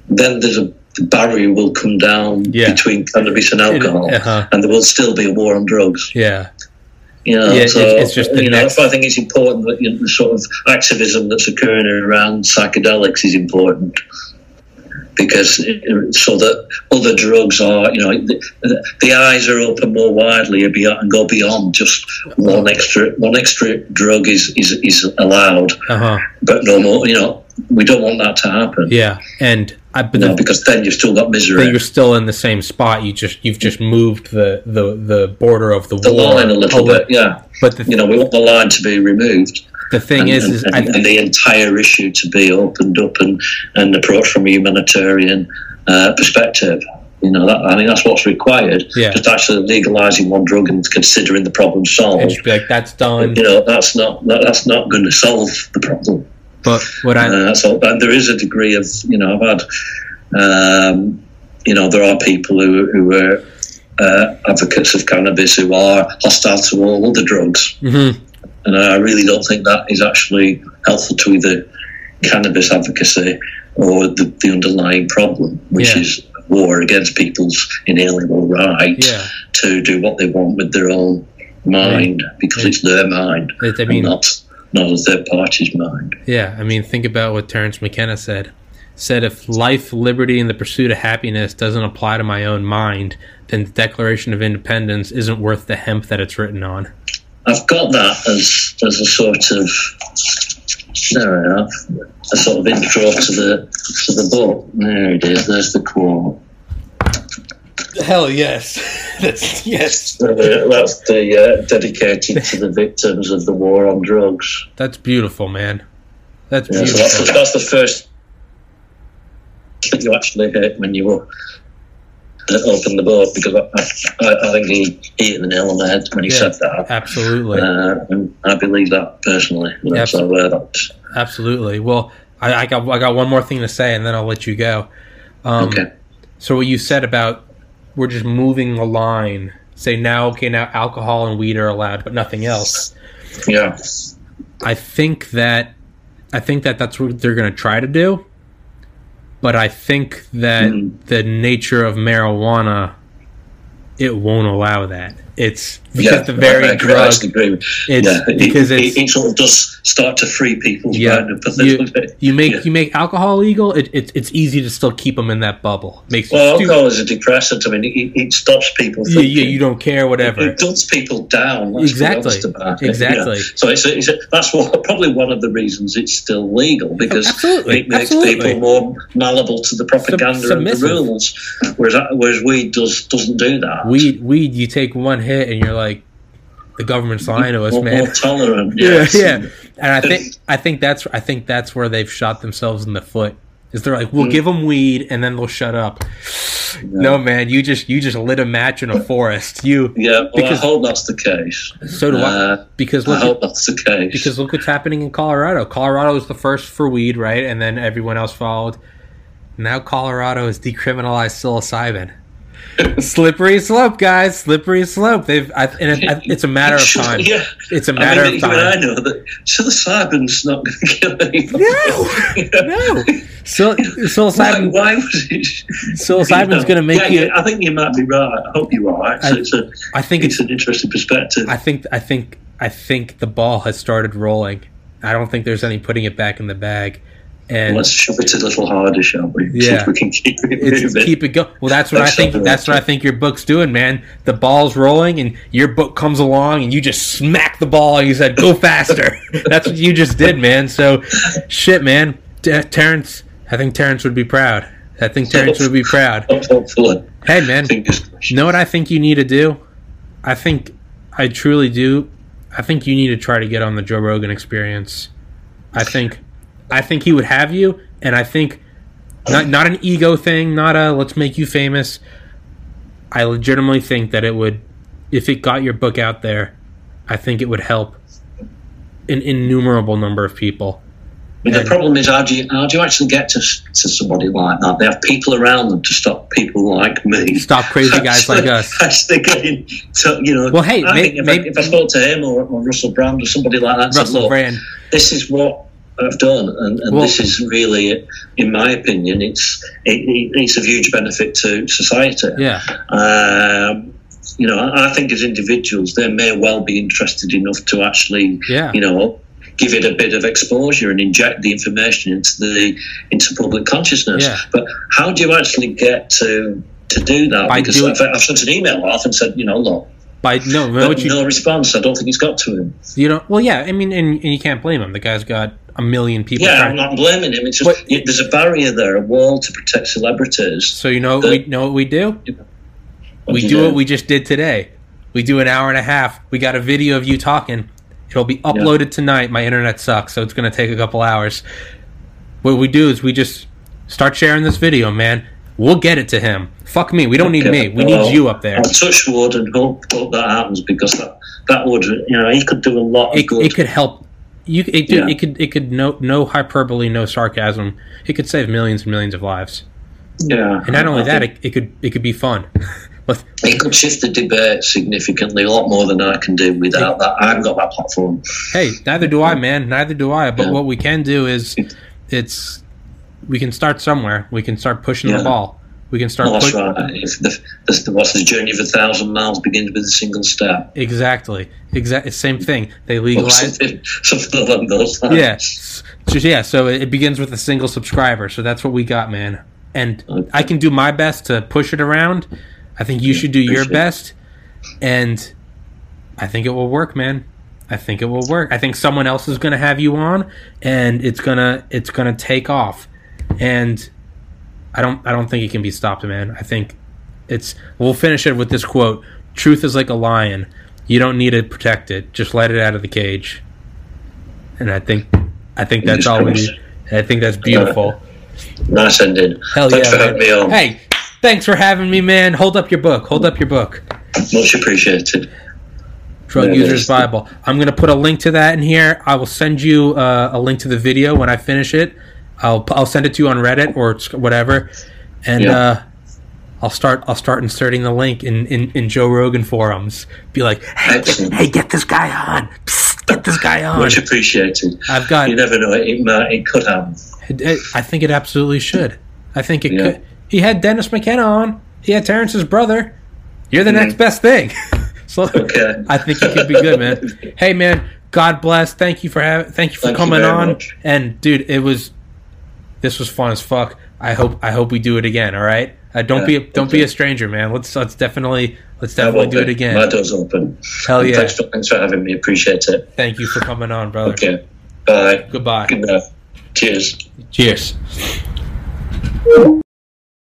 then there's a the barrier will come down Yeah. between cannabis and alcohol, uh-huh. and there will still be a war on drugs. Yeah, You know, Yeah, so it's- just you know, next- I think it's important that you know, the sort of activism that's occurring around psychedelics is important because so that other drugs are, you know, the, the eyes are open more widely and beyond- and go beyond just one extra one extra drug is is, is allowed, uh huh, but no more. You know, we don't want that to happen. yeah. And I, but know, the, because then you've still got misery. but you're still in the same spot. You just you've just moved the the the border of the, The war line a little li- bit, yeah. But the, You know, we want the line to be removed. The thing and, is, and, is and, I, and the entire issue to be opened up and, and approached from a humanitarian uh, perspective. You know, that, I think that's what's required. Yeah. Just actually legalizing one drug and considering the problem it solved. should be like that's done. You know, that's not that, that's not going to solve the problem. But what I Uh, so and there is a degree of you know I've had um, you know there are people who who are uh, advocates of cannabis who are hostile to all other drugs. Mhm. And I really don't think that is actually helpful to either cannabis advocacy or the, the underlying problem, which Yeah. is war against people's inalienable right yeah. to do what they want with their own mind because Yeah. it's their mind It, I mean, and not not a third party's mind. Yeah, I mean, think about what Terence McKenna said. Said if life, liberty, and the pursuit of happiness doesn't apply to my own mind, then the Declaration of Independence isn't worth the hemp that it's written on. I've got that as as a sort of there I have a sort of intro to the to the book. There it is. There's the quote. Hell yes, that's yes. Uh, that's the uh, dedicated to the victims of the war on drugs. That's beautiful, man. That's Yeah, so beautiful. that's, the- that's the first thing you actually hit when you were open the book because I, I, I think he, hit the nail on the head when he Yeah. said that. Absolutely, Uh, and I believe that personally. You know, Yeah, so uh, absolutely. Well, I, I got I got one more thing to say, and then I'll let you go. Um, okay. So what you said about we're just moving the line. Say now, okay, now alcohol and weed are allowed, but nothing else. Yeah. I think that I think that that's what they're going to try to do. But I think that Mhm. the nature of marijuana it won't allow that. It's because yeah, the very I, I drug it's yeah, because it, it's it, it sort of does start to free people. Yeah, mind a little bit. you make Yeah. you make alcohol legal. It, it, it's easy to still keep them in that bubble. Makes you Well, stupid. alcohol is a depressant. I mean, it, it stops people thinking. yeah, you don't care, whatever. It duds people down. Exactly. Exactly. yeah. So it's, a, it's a, that's what, probably one of the reasons it's still legal oh, because Absolutely, it makes absolutely. people more malleable to the propaganda and the rules, whereas whereas weed does doesn't do that. Weed, weed. You take one hit and you're like, the government's lying to us, more, man. more tolerant. yeah, yes. yeah. And I think I think that's I think that's where they've shot themselves in the foot. Is they're like, we'll Mm. give them weed and then they'll shut up. No, man, you just you just lit a match in a forest. You Yeah, well, Because- I hope that's the case. so do I. Uh, Because I hope that's the case. because look what's happening in Colorado. Colorado was the first for weed, right? And then everyone else followed. Now Colorado has decriminalized psilocybin. Slippery slope, guys. Slippery slope. They've I, and it, it's a matter of time. Yeah, It's a matter I mean, of time. Even I know that. So the Cyber's not going to kill anybody. No, no. Sil- Why, psilocybin, why was it? psilocybin's going to make yeah, you. yeah, I think you might be right. I hope you are. Actually, I- it's, a, I think it's it's. an interesting perspective. I think. I think. I think the ball has started rolling. I don't think there's any putting it back in the bag. And Let's shove it a little harder, shall we? See Yeah. if we can keep it it's, moving. keep it going. Well, that's what I think. That's what I think your book's doing, man. The ball's rolling, and your book comes along, and you just smack the ball. And you said, "Go faster." that's what you just did, man. So, shit, man. Terence, I think Terence would be proud. I think Terence would be proud. Hey, man. You know what I think you need to do? I think I truly do. I think you need to try to get on the Joe Rogan experience. I think I think he would have you and I think not not an ego thing, not a let's make you famous. I legitimately think that it would if it got your book out there, I think it would help an innumerable number of people. But the problem is, how do you how do you actually get to to somebody like that? They have people around them to stop people like me. Stop crazy guys like us. Actually getting to, you know. Well, hey, I may- think if, maybe- I, if I spoke to him or, or Russell Brand or somebody like that, and said, look, Brand. this is what I've done, and, and Well- this is really, in my opinion, it's it, it, it's of huge benefit to society. Yeah. Um, you know, I think as individuals, they may well be interested enough to actually, Yeah. you know, give it a bit of exposure and inject the information into the into public consciousness. Yeah. But how do you actually get to to do that? By because doing- I've, I've sent an email off and said, you know, look, By no, you know but what you no response. I don't think he's got to him. You know, well, yeah. I mean, and, and you can't blame him. The guy's got a million people. Yeah, I'm not blaming him. It's just yeah, there's a barrier there, a wall to protect celebrities. So you know what we know what we do. What we you do what we just did today. We do an hour and a half. We got a video of you talking. It'll be uploaded tonight. My internet sucks, so it's going to take a couple hours. What we do is we just start sharing this video, man. We'll get it to him. Fuck me. We don't need me. We well, need you up there. I'll touch wood and hope, hope that happens because that, that would, you know, he could do a lot of It, good. it could help. You, it, Yeah. it could, it could no, no hyperbole, no sarcasm. It could save millions and millions of lives. yeah. And not only I that, it, it could, it could be fun. It could shift the debate significantly, a lot more than I can do without that. I haven't got that platform. Hey, neither do I, man. Neither do I. But Yeah. what we can do is, it's we can start somewhere. We can start pushing the ball. We can start. Well, that's put- right. If the, the, what's the journey of a thousand miles begins with a single step. Exactly. Exactly. Same thing. They legalize. something, something along those lines. Yeah. S- Just, yeah. So it begins with a single subscriber. So that's what we got, man. And Okay. I can do my best to push it around. I think you should do your appreciate it. best, and I think it will work, man. I think it will work. I think someone else is going to have you on, and it's gonna it's gonna take off. And I don't I don't think it can be stopped, man. I think it's we'll finish it with this quote: "Truth is like a lion. You don't need to protect it. Just let it out of the cage." And I think I think that's all we need. I think that's beautiful. Nice ending. Hell Thanks yeah! for man. having me on. Hey, thanks for having me, man. Hold up your book. Hold up your book. Much appreciated. Drug Yeah, Users Bible. I'm going to put a link to that in here. I will send you uh, a link to the video when I finish it. I'll I'll send it to you on Reddit or whatever, and Yeah. uh, I'll start I'll start inserting the link in, in, in Joe Rogan forums. Be like, hey, get, hey, get this guy on. Psst, get this guy on. Much appreciated. I've got. You never know. It, might, it could happen. It, it- I think it absolutely should. I think it Yeah. could. He had Dennis McKenna on. He had Terence's brother. You're the Mhm. next best thing. so Okay. I think it could be good, man. hey, man. God bless. Thank you for having. Thank you for Thank coming very on. much. And dude, it was. This was fun as fuck. I hope. I hope we do it again. All right. Uh, don't Yeah, be. Don't be a stranger, man. Let's. Let's definitely. Let's definitely do it again. My door's open. Hell yeah. Thanks for, thanks for having me. Appreciate it. Thank you for coming on, brother. Okay. Bye. Goodbye. Good. Cheers. Cheers.